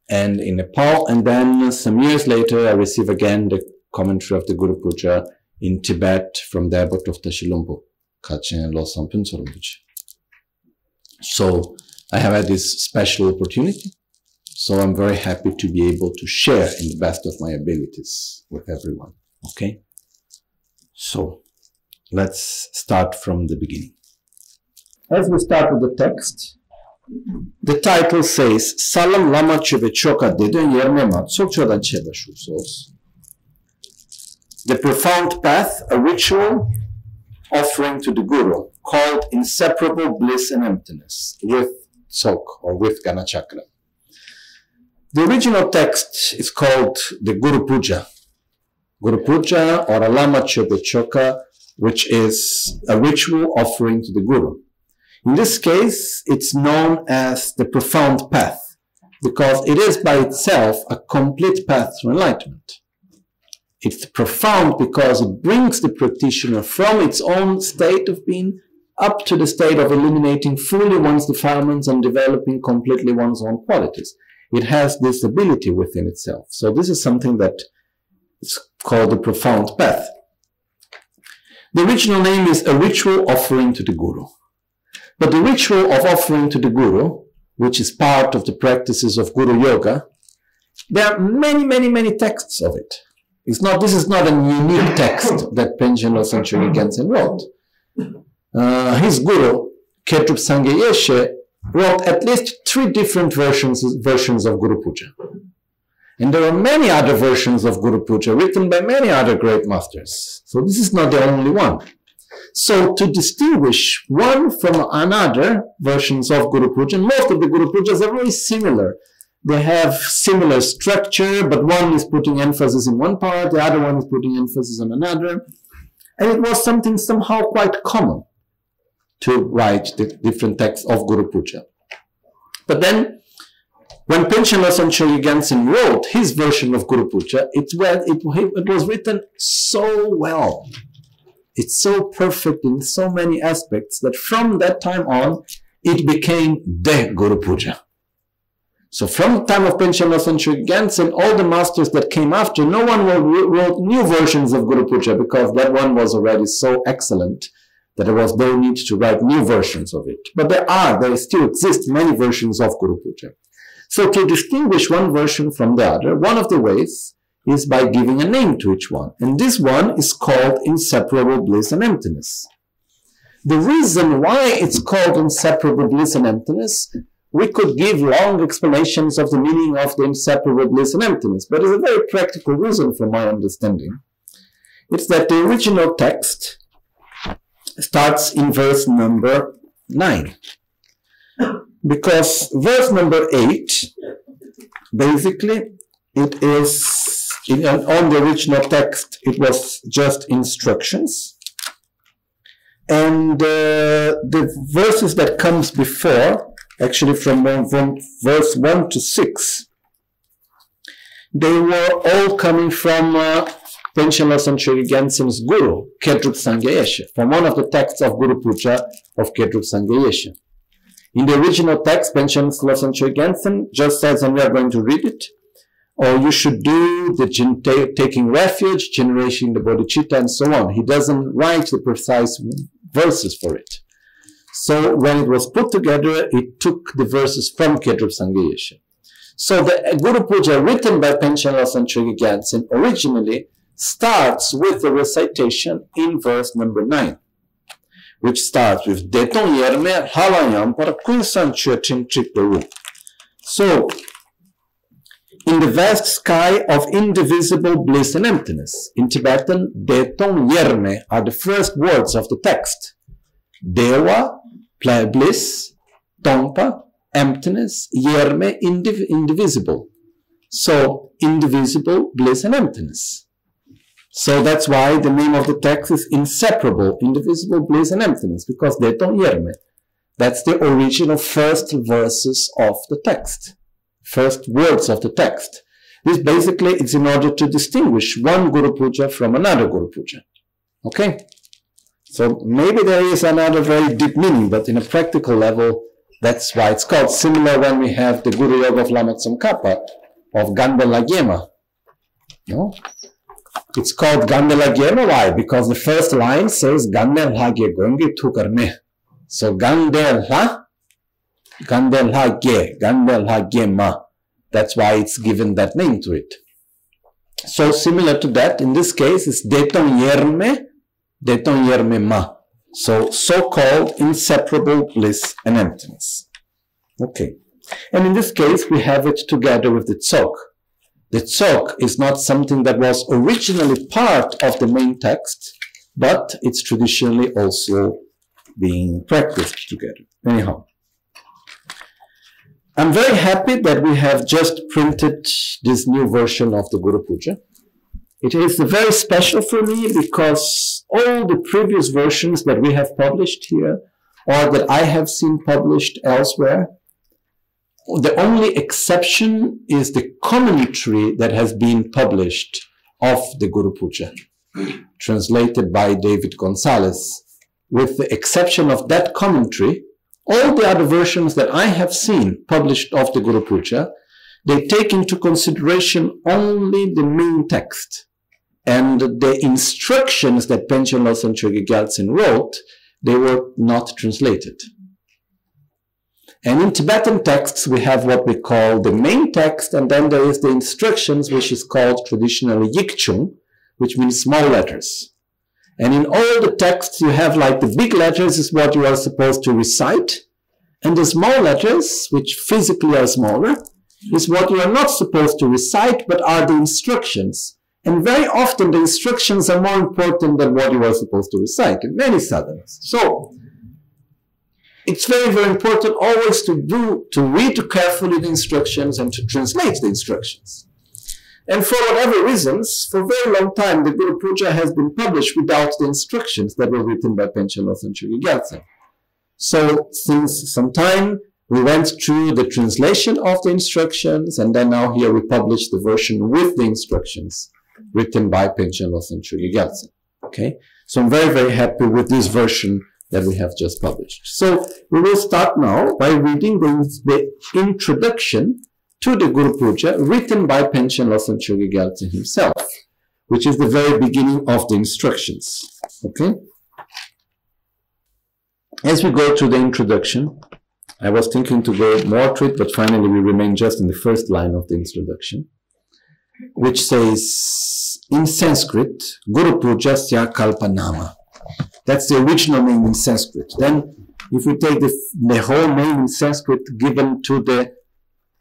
And in Nepal, and then some years later, I received again the commentary of the Guru Puja in Tibet from the abbot of Tashilhunpo, Kachin Losam Rinpoche. So I have had this special opportunity. So I'm very happy to be able to share in the best of my abilities with everyone. Okay? So, let's start from the beginning. As we start with the text, the title says, Salam Lama Chebe Choka Deden Yermema Tsokchodan Cheba Shusos. The Profound Path, a ritual offering to the Guru, called Inseparable Bliss and Emptiness, with Tsok or with Gana Chakra. The original text is called the Guru Puja, Guru Puja or Alama Choka, which is a ritual offering to the Guru. In this case, it's known as the profound path because it is by itself a complete path to enlightenment. It's profound because it brings the practitioner from its own state of being up to the state of eliminating fully one's defilements and developing completely one's own qualities. It has this ability within itself. So this is something that is called the profound path. The original name is a ritual offering to the Guru. But the ritual of offering to the Guru, which is part of the practices of Guru Yoga, there are many, many, many texts of it. It's not, this is not a unique text that Panchen Losang Chögyam wrote. Uh, his guru, Khedrup Sangye Yeshe, wrote at least three different versions, versions of Guru Puja. And there are many other versions of Guru Puja written by many other great masters. So this is not the only one. So to distinguish one from another versions of Guru Puja, most of the Guru Pujas are very similar. they have similar structure, but one is putting emphasis in one part, the other one is putting emphasis on another. And it was something somehow quite common to write the different texts of Guru Puja. But then, when Panchen Losang Chökyi Gyaltsen wrote his version of Guru Puja, it, it, it was written so well. It's so perfect in so many aspects that from that time on, it became the Guru Puja. So from the time of Panchen Losang Chökyi Gyaltsen, all the masters that came after, no one wrote new versions of Guru Puja because that one was already so excellent that there was no need to write new versions of it. But there are, there still exist many versions of Guru Puja. So to distinguish one version from the other, one of the ways is by giving a name to each one. And this one is called inseparable bliss and emptiness. The reason why it's called inseparable bliss and emptiness we could give long explanations of the meaning of the inseparable bliss and emptiness, but it's a very practical reason for my understanding. It's that the original text starts in verse number 9. Because verse number 8, basically, it is, in, on the original text, it was just instructions. And uh, the verses that comes before actually from, from verse 1 to 6, they were all coming from uh, Panchen Losang Chökyi guru, Khedrup Sangye Yeshe, from one of the texts of Guru Puja of Khedrup Sangye Yeshe. In the original text, Panchen Losang Chökyi just says, and we are going to read it, or you should do the taking refuge, generation the bodhicitta, and so on. He doesn't write the precise verses for it. So when it was put together, it took the verses from Khedrup Sangye Yeshe. So the Guru Puja written by Panchen Losang Chökyi originally starts with the recitation in verse number 9, which starts with Detong Yerme Halayam para Chikdaru. So, in the vast sky of indivisible bliss and emptiness, in Tibetan, Detong Yerme are the first words of the text. Dewa bliss, Tongpa, emptiness, Yerme, indiv- indivisible. So, indivisible, bliss, and emptiness. So that's why the name of the text is inseparable, indivisible, bliss, and emptiness, because Detong Yerme. That's the original first verses of the text, first words of the text. This basically is in order to distinguish one Guru Puja from another Guru Puja. Okay? So maybe there is another very deep meaning, but in a practical level, that's why it's called. Similar when we have the Guru Yoga of Lama Tsongkhapa of Gandela Gyema. No? It's called Gandela Gyema. Why? Because the first line says Gandel Hagye Gongi Tukarne. So Gandel Hagye, Gandel Hagyema. That's why it's given that name to it. So similar to that, in this case, it's Detong Yerme Detong Yermema. So, so-called inseparable bliss and emptiness. Okay. And in this case, we have it together with the tzok. The tzok is not something that was originally part of the main text, but it's traditionally also being practiced together. Anyhow. I'm very happy that we have just printed this new version of the Guru Puja. It is very special for me because all the previous versions that we have published here or that I have seen published elsewhere, the only exception is the commentary that has been published of the Guru Puja, translated by David Gonzalez. With the exception of that commentary, all the other versions that I have seen published of the Guru Puja, they take into consideration only the main text and the instructions that Panchen Chökyi Gyaltsen wrote, they were not translated. And in Tibetan texts, we have what we call the main text, and then there is the instructions, which is called traditionally Yikchung, which means small letters. And in all the texts, you have like the big letters is what you are supposed to recite, and the small letters, which physically are smaller, is what you are not supposed to recite, but are the instructions and very often the instructions are more important than what you are supposed to recite in many sadhanas. So, it's very, very important always to do, to read carefully the instructions and to translate the instructions. And for whatever reasons, for a very long time, the Guru Puja has been published without the instructions that were written by Panchen and Chökyi So since some time, we went through the translation of the instructions, and then now here we publish the version with the instructions written by Panchen and Chökyi Okay? So I'm very, very happy with this version that we have just published. So we will start now by reading the, the introduction to the Guru Puja written by Panchen Losang Chökyi Gyaltsen himself, which is the very beginning of the instructions. Okay? As we go through the introduction, I was thinking to go more to it, but finally we remain just in the first line of the introduction, which says in Sanskrit, Guru Pujasya Kalpanama. That's the original name in Sanskrit. Then, if we take the, the whole name in Sanskrit given to the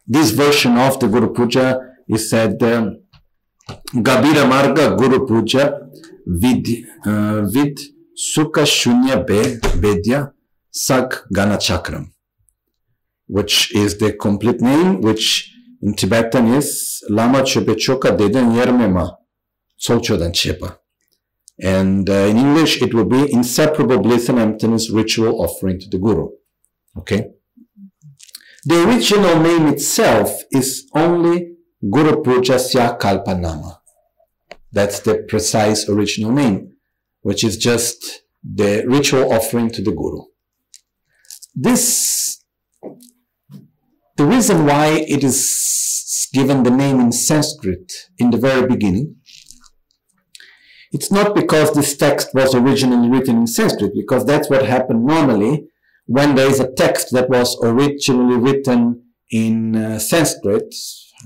this version of the Guru Puja, is said um, Gabira Marga Guru Puja Vid uh, Vid Sukha Shunya Be Bedya Sak Gana Chakram, which is the complete name, which in Tibetan is Lama Chepechoka Deden Yermema Solchodan Chepa. And uh, in English, it will be inseparable bliss and emptiness ritual offering to the Guru. Okay? The original name itself is only Guru Pujasya Kalpanama. That's the precise original name, which is just the ritual offering to the Guru. This, the reason why it is given the name in Sanskrit in the very beginning it's not because this text was originally written in Sanskrit, because that's what happened normally when there is a text that was originally written in uh, Sanskrit.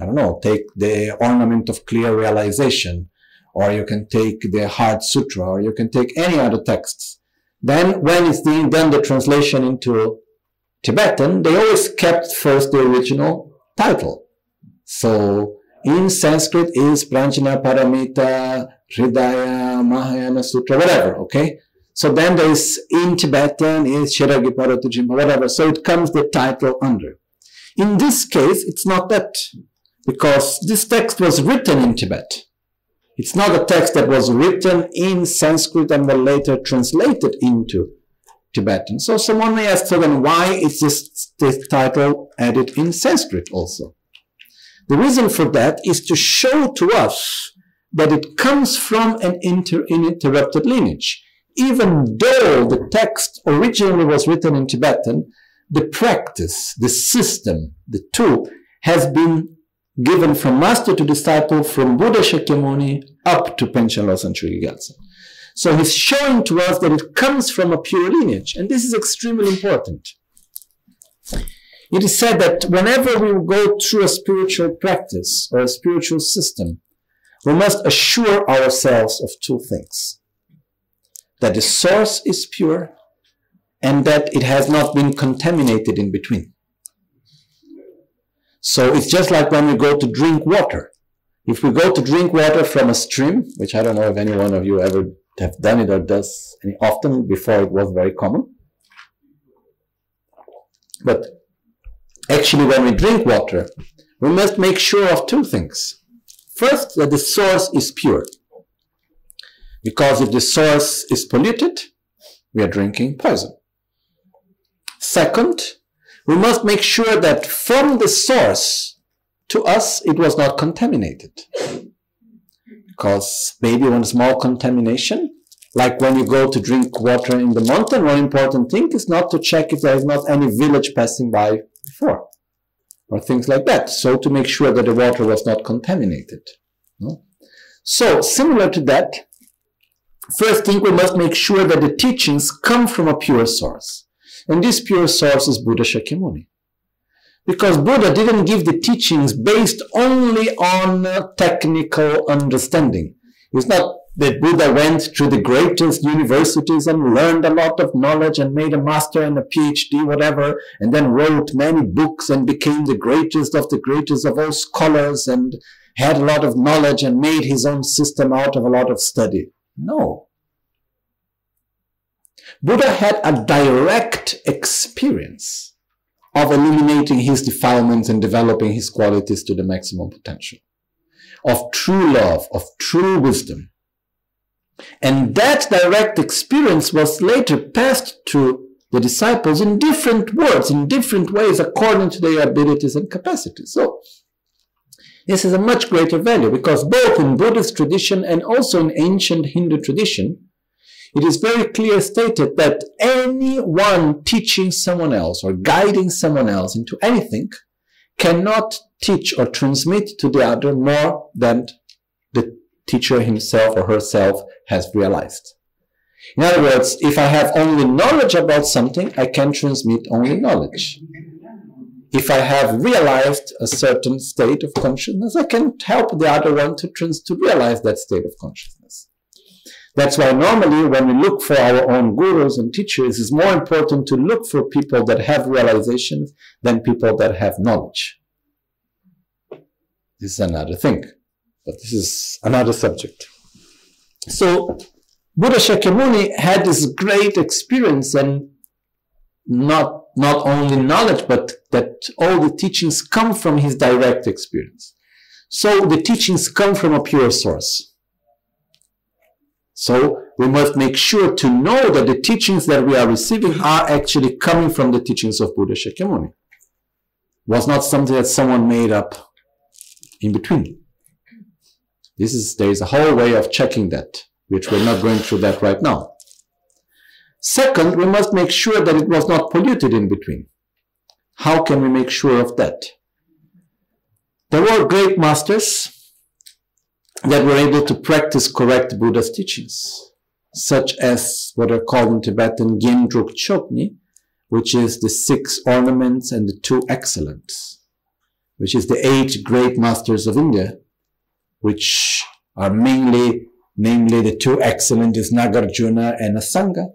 I don't know, take the Ornament of Clear Realization, or you can take the Heart Sutra, or you can take any other texts. Then, when it's being done the translation into Tibetan, they always kept first the original title. So, in Sanskrit is Pranjana Paramita Hridaya, Mahayana Sutra, whatever, okay? So then there is in Tibetan is Shiragi whatever. So it comes the title under. In this case, it's not that because this text was written in Tibet. It's not a text that was written in Sanskrit and then later translated into Tibetan. So someone may ask, so then why is this, this title added in Sanskrit also? The reason for that is to show to us that it comes from an inter- uninterrupted lineage. Even though the text originally was written in Tibetan, the practice, the system, the tool has been given from master to disciple from Buddha Shakyamuni up to Panchen Losang Gyaltsen. So he's showing to us that it comes from a pure lineage, and this is extremely important. It is said that whenever we go through a spiritual practice or a spiritual system, we must assure ourselves of two things. That the source is pure and that it has not been contaminated in between. So it's just like when we go to drink water. If we go to drink water from a stream, which I don't know if any one of you ever have done it or does often, before it was very common. But actually when we drink water, we must make sure of two things. First, that the source is pure. Because if the source is polluted, we are drinking poison. Second, we must make sure that from the source to us it was not contaminated. Because maybe one small contamination, like when you go to drink water in the mountain, one important thing is not to check if there is not any village passing by before or things like that. So to make sure that the water was not contaminated. No? So similar to that, first thing we must make sure that the teachings come from a pure source. And this pure source is Buddha Shakyamuni. Because Buddha didn't give the teachings based only on technical understanding. It's not that Buddha went to the greatest universities and learned a lot of knowledge and made a master and a PhD, whatever, and then wrote many books and became the greatest of the greatest of all scholars and had a lot of knowledge and made his own system out of a lot of study. No. Buddha had a direct experience of eliminating his defilements and developing his qualities to the maximum potential, of true love, of true wisdom. And that direct experience was later passed to the disciples in different words, in different ways, according to their abilities and capacities. So, this is a much greater value because both in Buddhist tradition and also in ancient Hindu tradition, it is very clear stated that anyone teaching someone else or guiding someone else into anything cannot teach or transmit to the other more than the teacher himself or herself has realized. In other words, if I have only knowledge about something, I can transmit only knowledge. If I have realized a certain state of consciousness, I can help the other one to, trans- to realize that state of consciousness. That's why normally when we look for our own gurus and teachers, it's more important to look for people that have realizations than people that have knowledge. This is another thing, but this is another subject. So Buddha Shakyamuni had this great experience and not, not only knowledge, but that all the teachings come from his direct experience. So the teachings come from a pure source. So we must make sure to know that the teachings that we are receiving are actually coming from the teachings of Buddha Shakyamuni. Was not something that someone made up in between. This is, there is a whole way of checking that which we're not going through that right now. Second, we must make sure that it was not polluted in between. How can we make sure of that? There were great masters that were able to practice correct Buddha's teachings, such as what are called in Tibetan Gyendruk Chokni, which is the six ornaments and the two excellents, which is the eight great masters of India, which are mainly namely the two excellent is Nagarjuna and Asanga.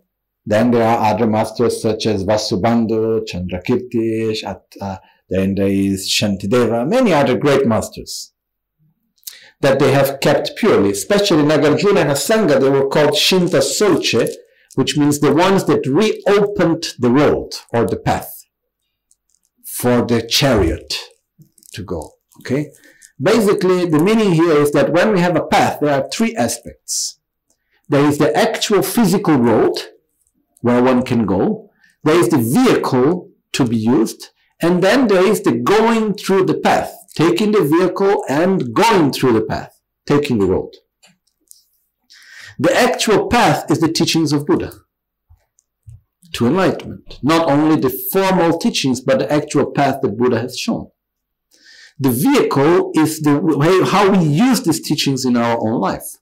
Then there are other masters such as Vasubandhu, Chandrakirti, uh, then there is Shantideva, many other great masters that they have kept purely, especially Nagarjuna and Asanga, they were called Shinta Solche, which means the ones that reopened the road or the path for the chariot to go. Okay? Basically, the meaning here is that when we have a path, there are three aspects. There is the actual physical road where one can go. There is the vehicle to be used. And then there is the going through the path, taking the vehicle and going through the path, taking the road. The actual path is the teachings of Buddha to enlightenment. Not only the formal teachings, but the actual path that Buddha has shown. The vehicle is the way how we use these teachings in our own life.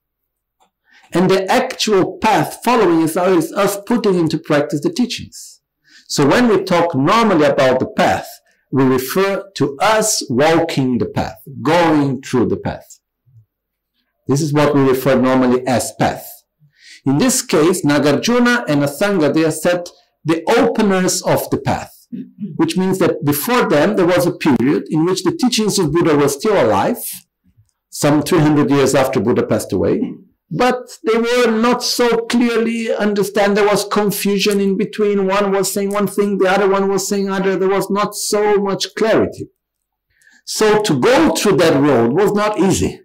And the actual path following is us putting into practice the teachings. So when we talk normally about the path, we refer to us walking the path, going through the path. This is what we refer normally as path. In this case, Nagarjuna and Asanga, they are set the openers of the path which means that before them there was a period in which the teachings of Buddha were still alive, some 300 years after Buddha passed away, but they were not so clearly understand. There was confusion in between. One was saying one thing, the other one was saying other. There was not so much clarity. So to go through that road was not easy.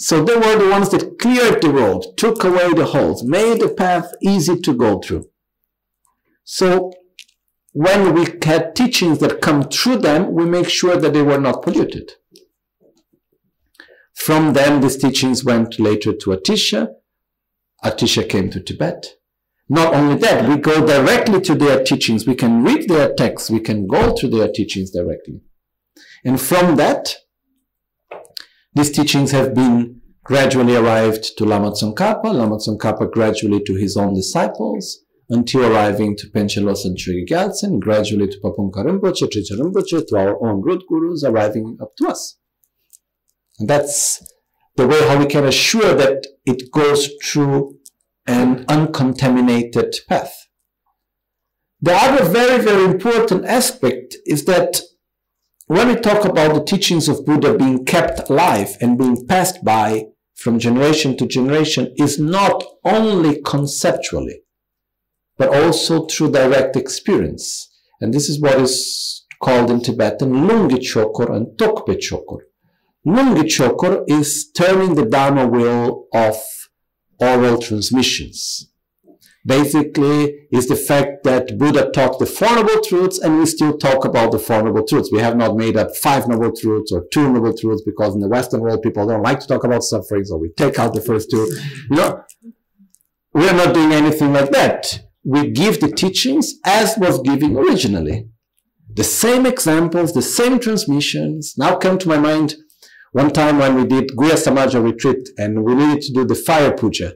So they were the ones that cleared the road, took away the holes, made the path easy to go through. So when we had teachings that come through them, we make sure that they were not polluted. From them, these teachings went later to Atisha. Atisha came to Tibet. Not only that, we go directly to their teachings. We can read their texts. We can go to their teachings directly. And from that, these teachings have been gradually arrived to Lama Tsongkhapa, Lama Tsongkhapa gradually to his own disciples, until arriving to Panchen Losang Chökyi Gyaltsen, gradually to Pabongka Rinpoche, Rinpoche, to our own root gurus arriving up to us. And that's the way how we can assure that it goes through an uncontaminated path. The other very, very important aspect is that when we talk about the teachings of Buddha being kept alive and being passed by from generation to generation is not only conceptually, but also through direct experience. And this is what is called in Tibetan Lungi Chokor and Tokpe Chokor. Lungi Chokor is turning the Dharma wheel of oral transmissions. Basically, is the fact that Buddha taught the Four Noble Truths and we still talk about the Four Noble Truths. We have not made up five Noble Truths or two Noble Truths because in the Western world people don't like to talk about suffering, so we take out the first two. You know, we are not doing anything like that. We give the teachings as was given originally. The same examples, the same transmissions. Now come to my mind one time when we did Guhya Samaja retreat and we needed to do the fire puja.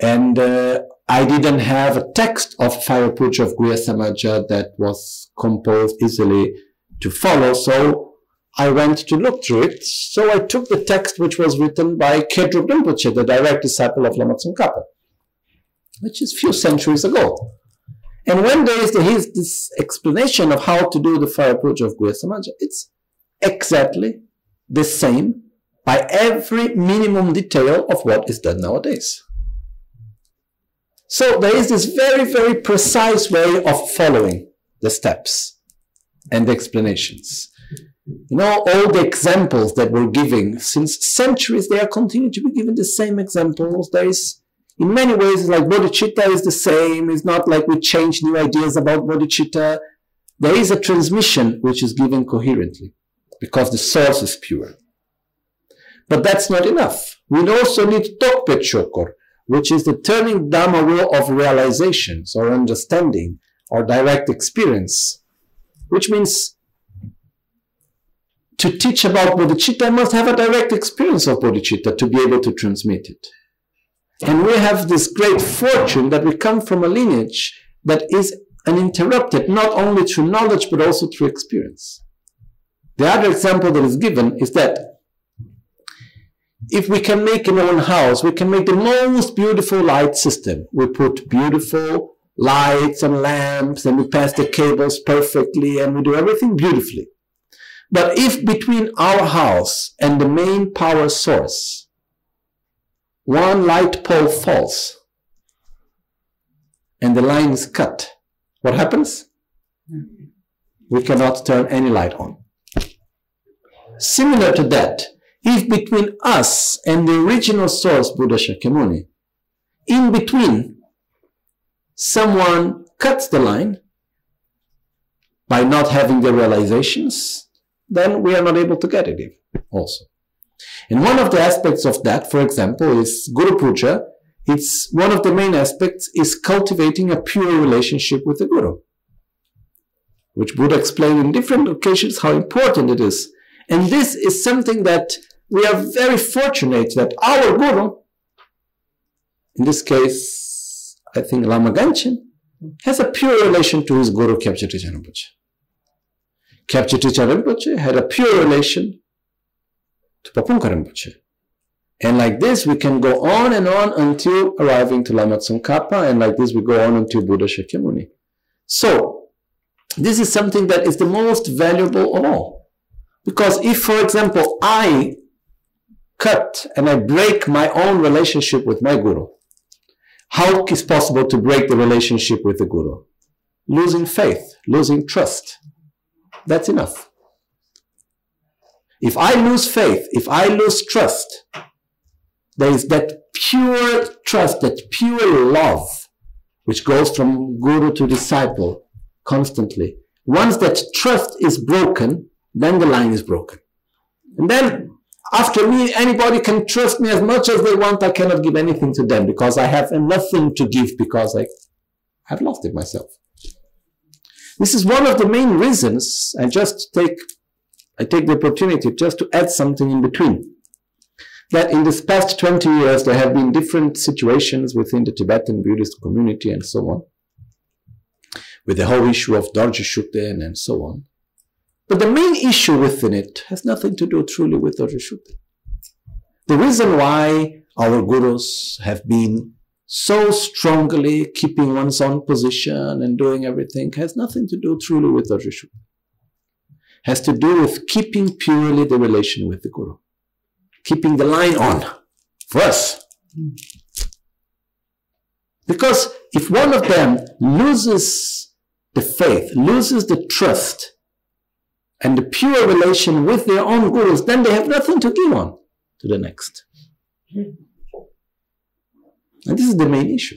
And uh, I didn't have a text of fire puja of Guhya Samaja that was composed easily to follow. So I went to look through it. So I took the text which was written by Khedrup Rinpoche, the direct disciple of Lama Tsongkhapa, which is a few centuries ago. And when there is the, his, this explanation of how to do the fire puja of Guhya it's exactly the same by every minimum detail of what is done nowadays. So there is this very, very precise way of following the steps and the explanations. You know, all the examples that we're giving since centuries, they are continuing to be given the same examples. There is, in many ways, like bodhicitta is the same. It's not like we change new ideas about bodhicitta. There is a transmission which is given coherently because the source is pure. But that's not enough. We also need Tokpe Chokor, which is the turning Dhamma wheel of realizations or understanding or direct experience, which means to teach about bodhicitta, I must have a direct experience of bodhicitta to be able to transmit it. And we have this great fortune that we come from a lineage that is uninterrupted, not only through knowledge, but also through experience. The other example that is given is that if we can make in our own house, we can make the most beautiful light system. We put beautiful lights and lamps and we pass the cables perfectly and we do everything beautifully. But if between our house and the main power source, one light pole falls and the line is cut, what happens? We cannot turn any light on. Similar to that, if between us and the original source, Buddha Shakyamuni, in between, someone cuts the line by not having the realizations, then we are not able to get it also. And one of the aspects of that, for example, is Guru Puja. It's one of the main aspects is cultivating a pure relationship with the Guru, which Buddha explained in different occasions how important it is and this is something that we are very fortunate that our Guru, in this case, I think Lama Gangchen, has a pure relation to his Guru Kyabje Rinpoche. Kyabje Rinpoche had a pure relation to Pabongka Rinpoche. And like this, we can go on and on until arriving to Lama Tsongkhapa, and like this, we go on until Buddha Shakyamuni. So, this is something that is the most valuable of all. Because if, for example, I cut and I break my own relationship with my guru, how is possible to break the relationship with the guru? Losing faith, losing trust. That's enough. If I lose faith, if I lose trust, there is that pure trust, that pure love, which goes from guru to disciple constantly. Once that trust is broken, then the line is broken. And then after me, anybody can trust me as much as they want. I cannot give anything to them because I have nothing to give because I have lost it myself. This is one of the main reasons. I just take, I take the opportunity just to add something in between. That in this past 20 years, there have been different situations within the Tibetan Buddhist community and so on. With the whole issue of Dorje Shugden and so on. But the main issue within it has nothing to do truly with the Rishupti. The reason why our gurus have been so strongly keeping one's own position and doing everything has nothing to do truly with the Rishupti. Has to do with keeping purely the relation with the guru. Keeping the line on for us. Because if one of them loses the faith, loses the trust, and the pure relation with their own gurus, then they have nothing to give on to the next. And this is the main issue.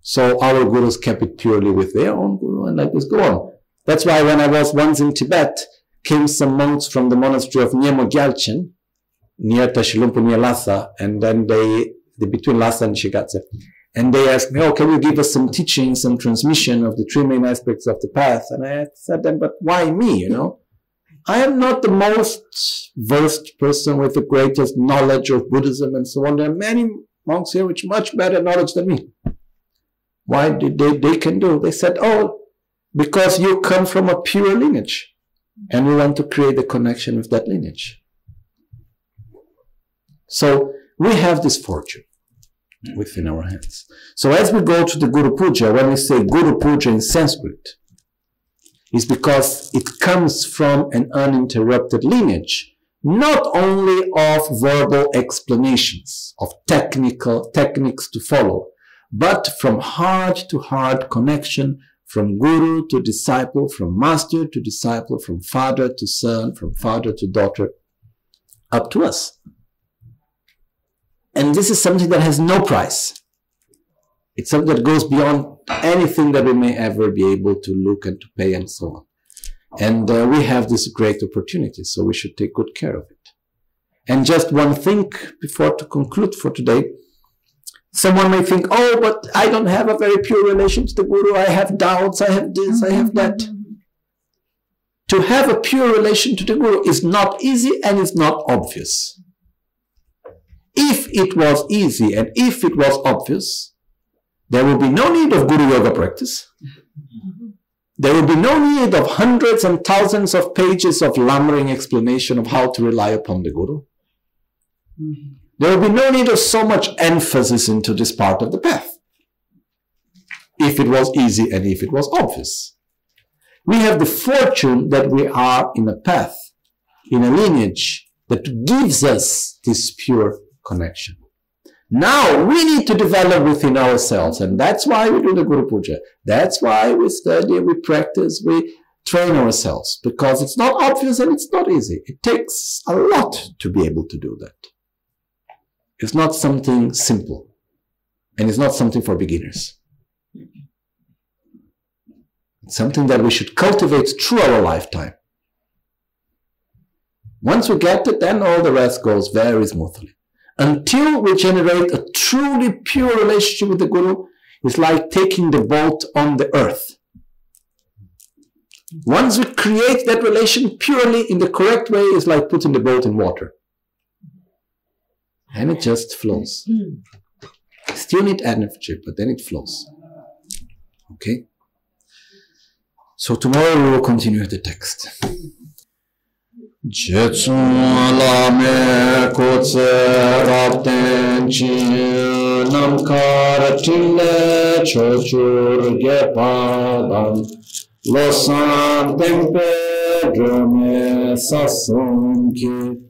So our gurus kept it purely with their own guru and let this go on. That's why when I was once in Tibet, came some monks from the monastery of Nyemo Gyalchen, near Tashilhunpo, near Lhasa, and then they, they between Lhasa and Shigatse, and they asked me, oh, can you give us some teaching, some transmission of the three main aspects of the path? And I said them, but why me, you know? I am not the most versed person with the greatest knowledge of Buddhism and so on. There are many monks here with much better knowledge than me. Why did they, they can do? They said, oh, because you come from a pure lineage and we want to create a connection with that lineage. So we have this fortune within our hands. So as we go to the Guru Puja, when we say Guru Puja in Sanskrit, is because it comes from an uninterrupted lineage, not only of verbal explanations, of technical techniques to follow, but from heart to heart connection, from guru to disciple, from master to disciple, from father to son, from father to daughter, up to us. And this is something that has no price. It's something that goes beyond anything that we may ever be able to look and to pay and so on. And uh, we have this great opportunity, so we should take good care of it. And just one thing before to conclude for today. Someone may think, oh, but I don't have a very pure relation to the Guru. I have doubts. I have this. I have that. Mm-hmm, mm-hmm, mm-hmm. To have a pure relation to the Guru is not easy and it's not obvious. If it was easy and if it was obvious, there would be no need of Guru Yoga practice. There would be no need of hundreds and thousands of pages of Lam Rim explanation of how to rely upon the Guru. There would be no need of so much emphasis into this part of the path. If it was easy and if it was obvious. We have the fortune that we are in a path, in a lineage that gives us this pure connection. Now we need to develop within ourselves, and that's why we do the Guru Puja. That's why we study, we practice, we train ourselves, because it's not obvious and it's not easy. It takes a lot to be able to do that. It's not something simple, and it's not something for beginners. It's something that we should cultivate through our lifetime. Once we get it, then all the rest goes very smoothly until we generate a truly pure relationship with the Guru, it's like taking the boat on the earth. Once we create that relation purely in the correct way, it's like putting the boat in water. And it just flows. Still need energy, but then it flows. Okay? So tomorrow we will continue the text. Jetsun lame kutse rapten chi namkar tille chochur gepadan losan tempe drome sasun ki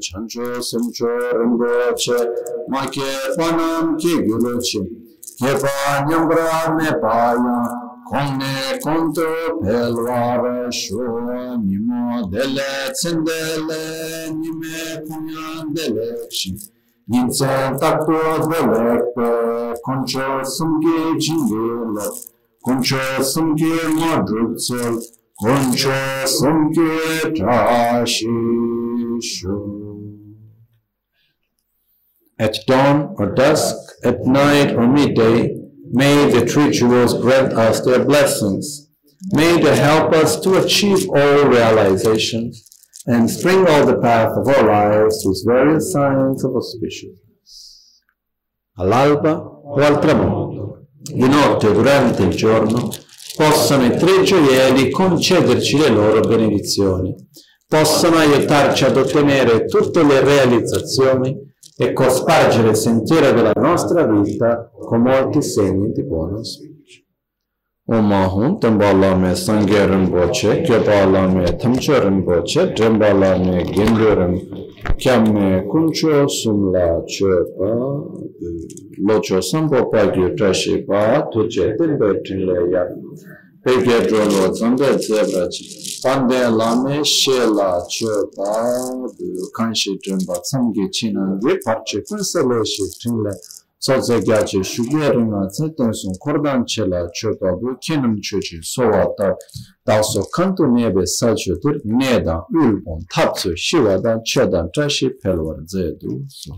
chancho semcho rembo che ma ke panam ki guru che ke pa nyambra me pa ya kongne konto pelwara sho nimo dele tsendele nime kunyan dele shi Nitsa takto dvelekpe, koncho sumke jingelo, koncho sumke modrupsel, koncho sumke tashi. At dawn or dusk, at night or midday, May the three jewels grant us their blessings. May they help us to achieve all realizations and spring all the path of our lives with various signs of auspiciousness. All'alba o al tramonto, di notte o durante il giorno, possano i tre gioielli concederci le loro benedizioni, possano aiutarci ad ottenere tutte le realizzazioni e cospargere il sentiero della nostra vita con molti segni di buono spirito. Oma hun tenpa la me sangye rinpoche, kyopa la me tamche rinpoche, tenpa la me genyo rinpoche, kya me kuncho sum la che pa, locho sampo pa gyu trashi pa, tuche tenpe tinle ya, peke drolo zanda zebra chi pande lame she la che pa du kanshi dremba tsamge chi na we parche kunsa lo shi tinle tsotse kya chi shugye ringa tsetan sun kordan che la che pa bu kinam che chi sowa ta dakso kanto nebe sa che tur ne dan ul pon tap su shiwa dan che dan tashi pelwar ze du so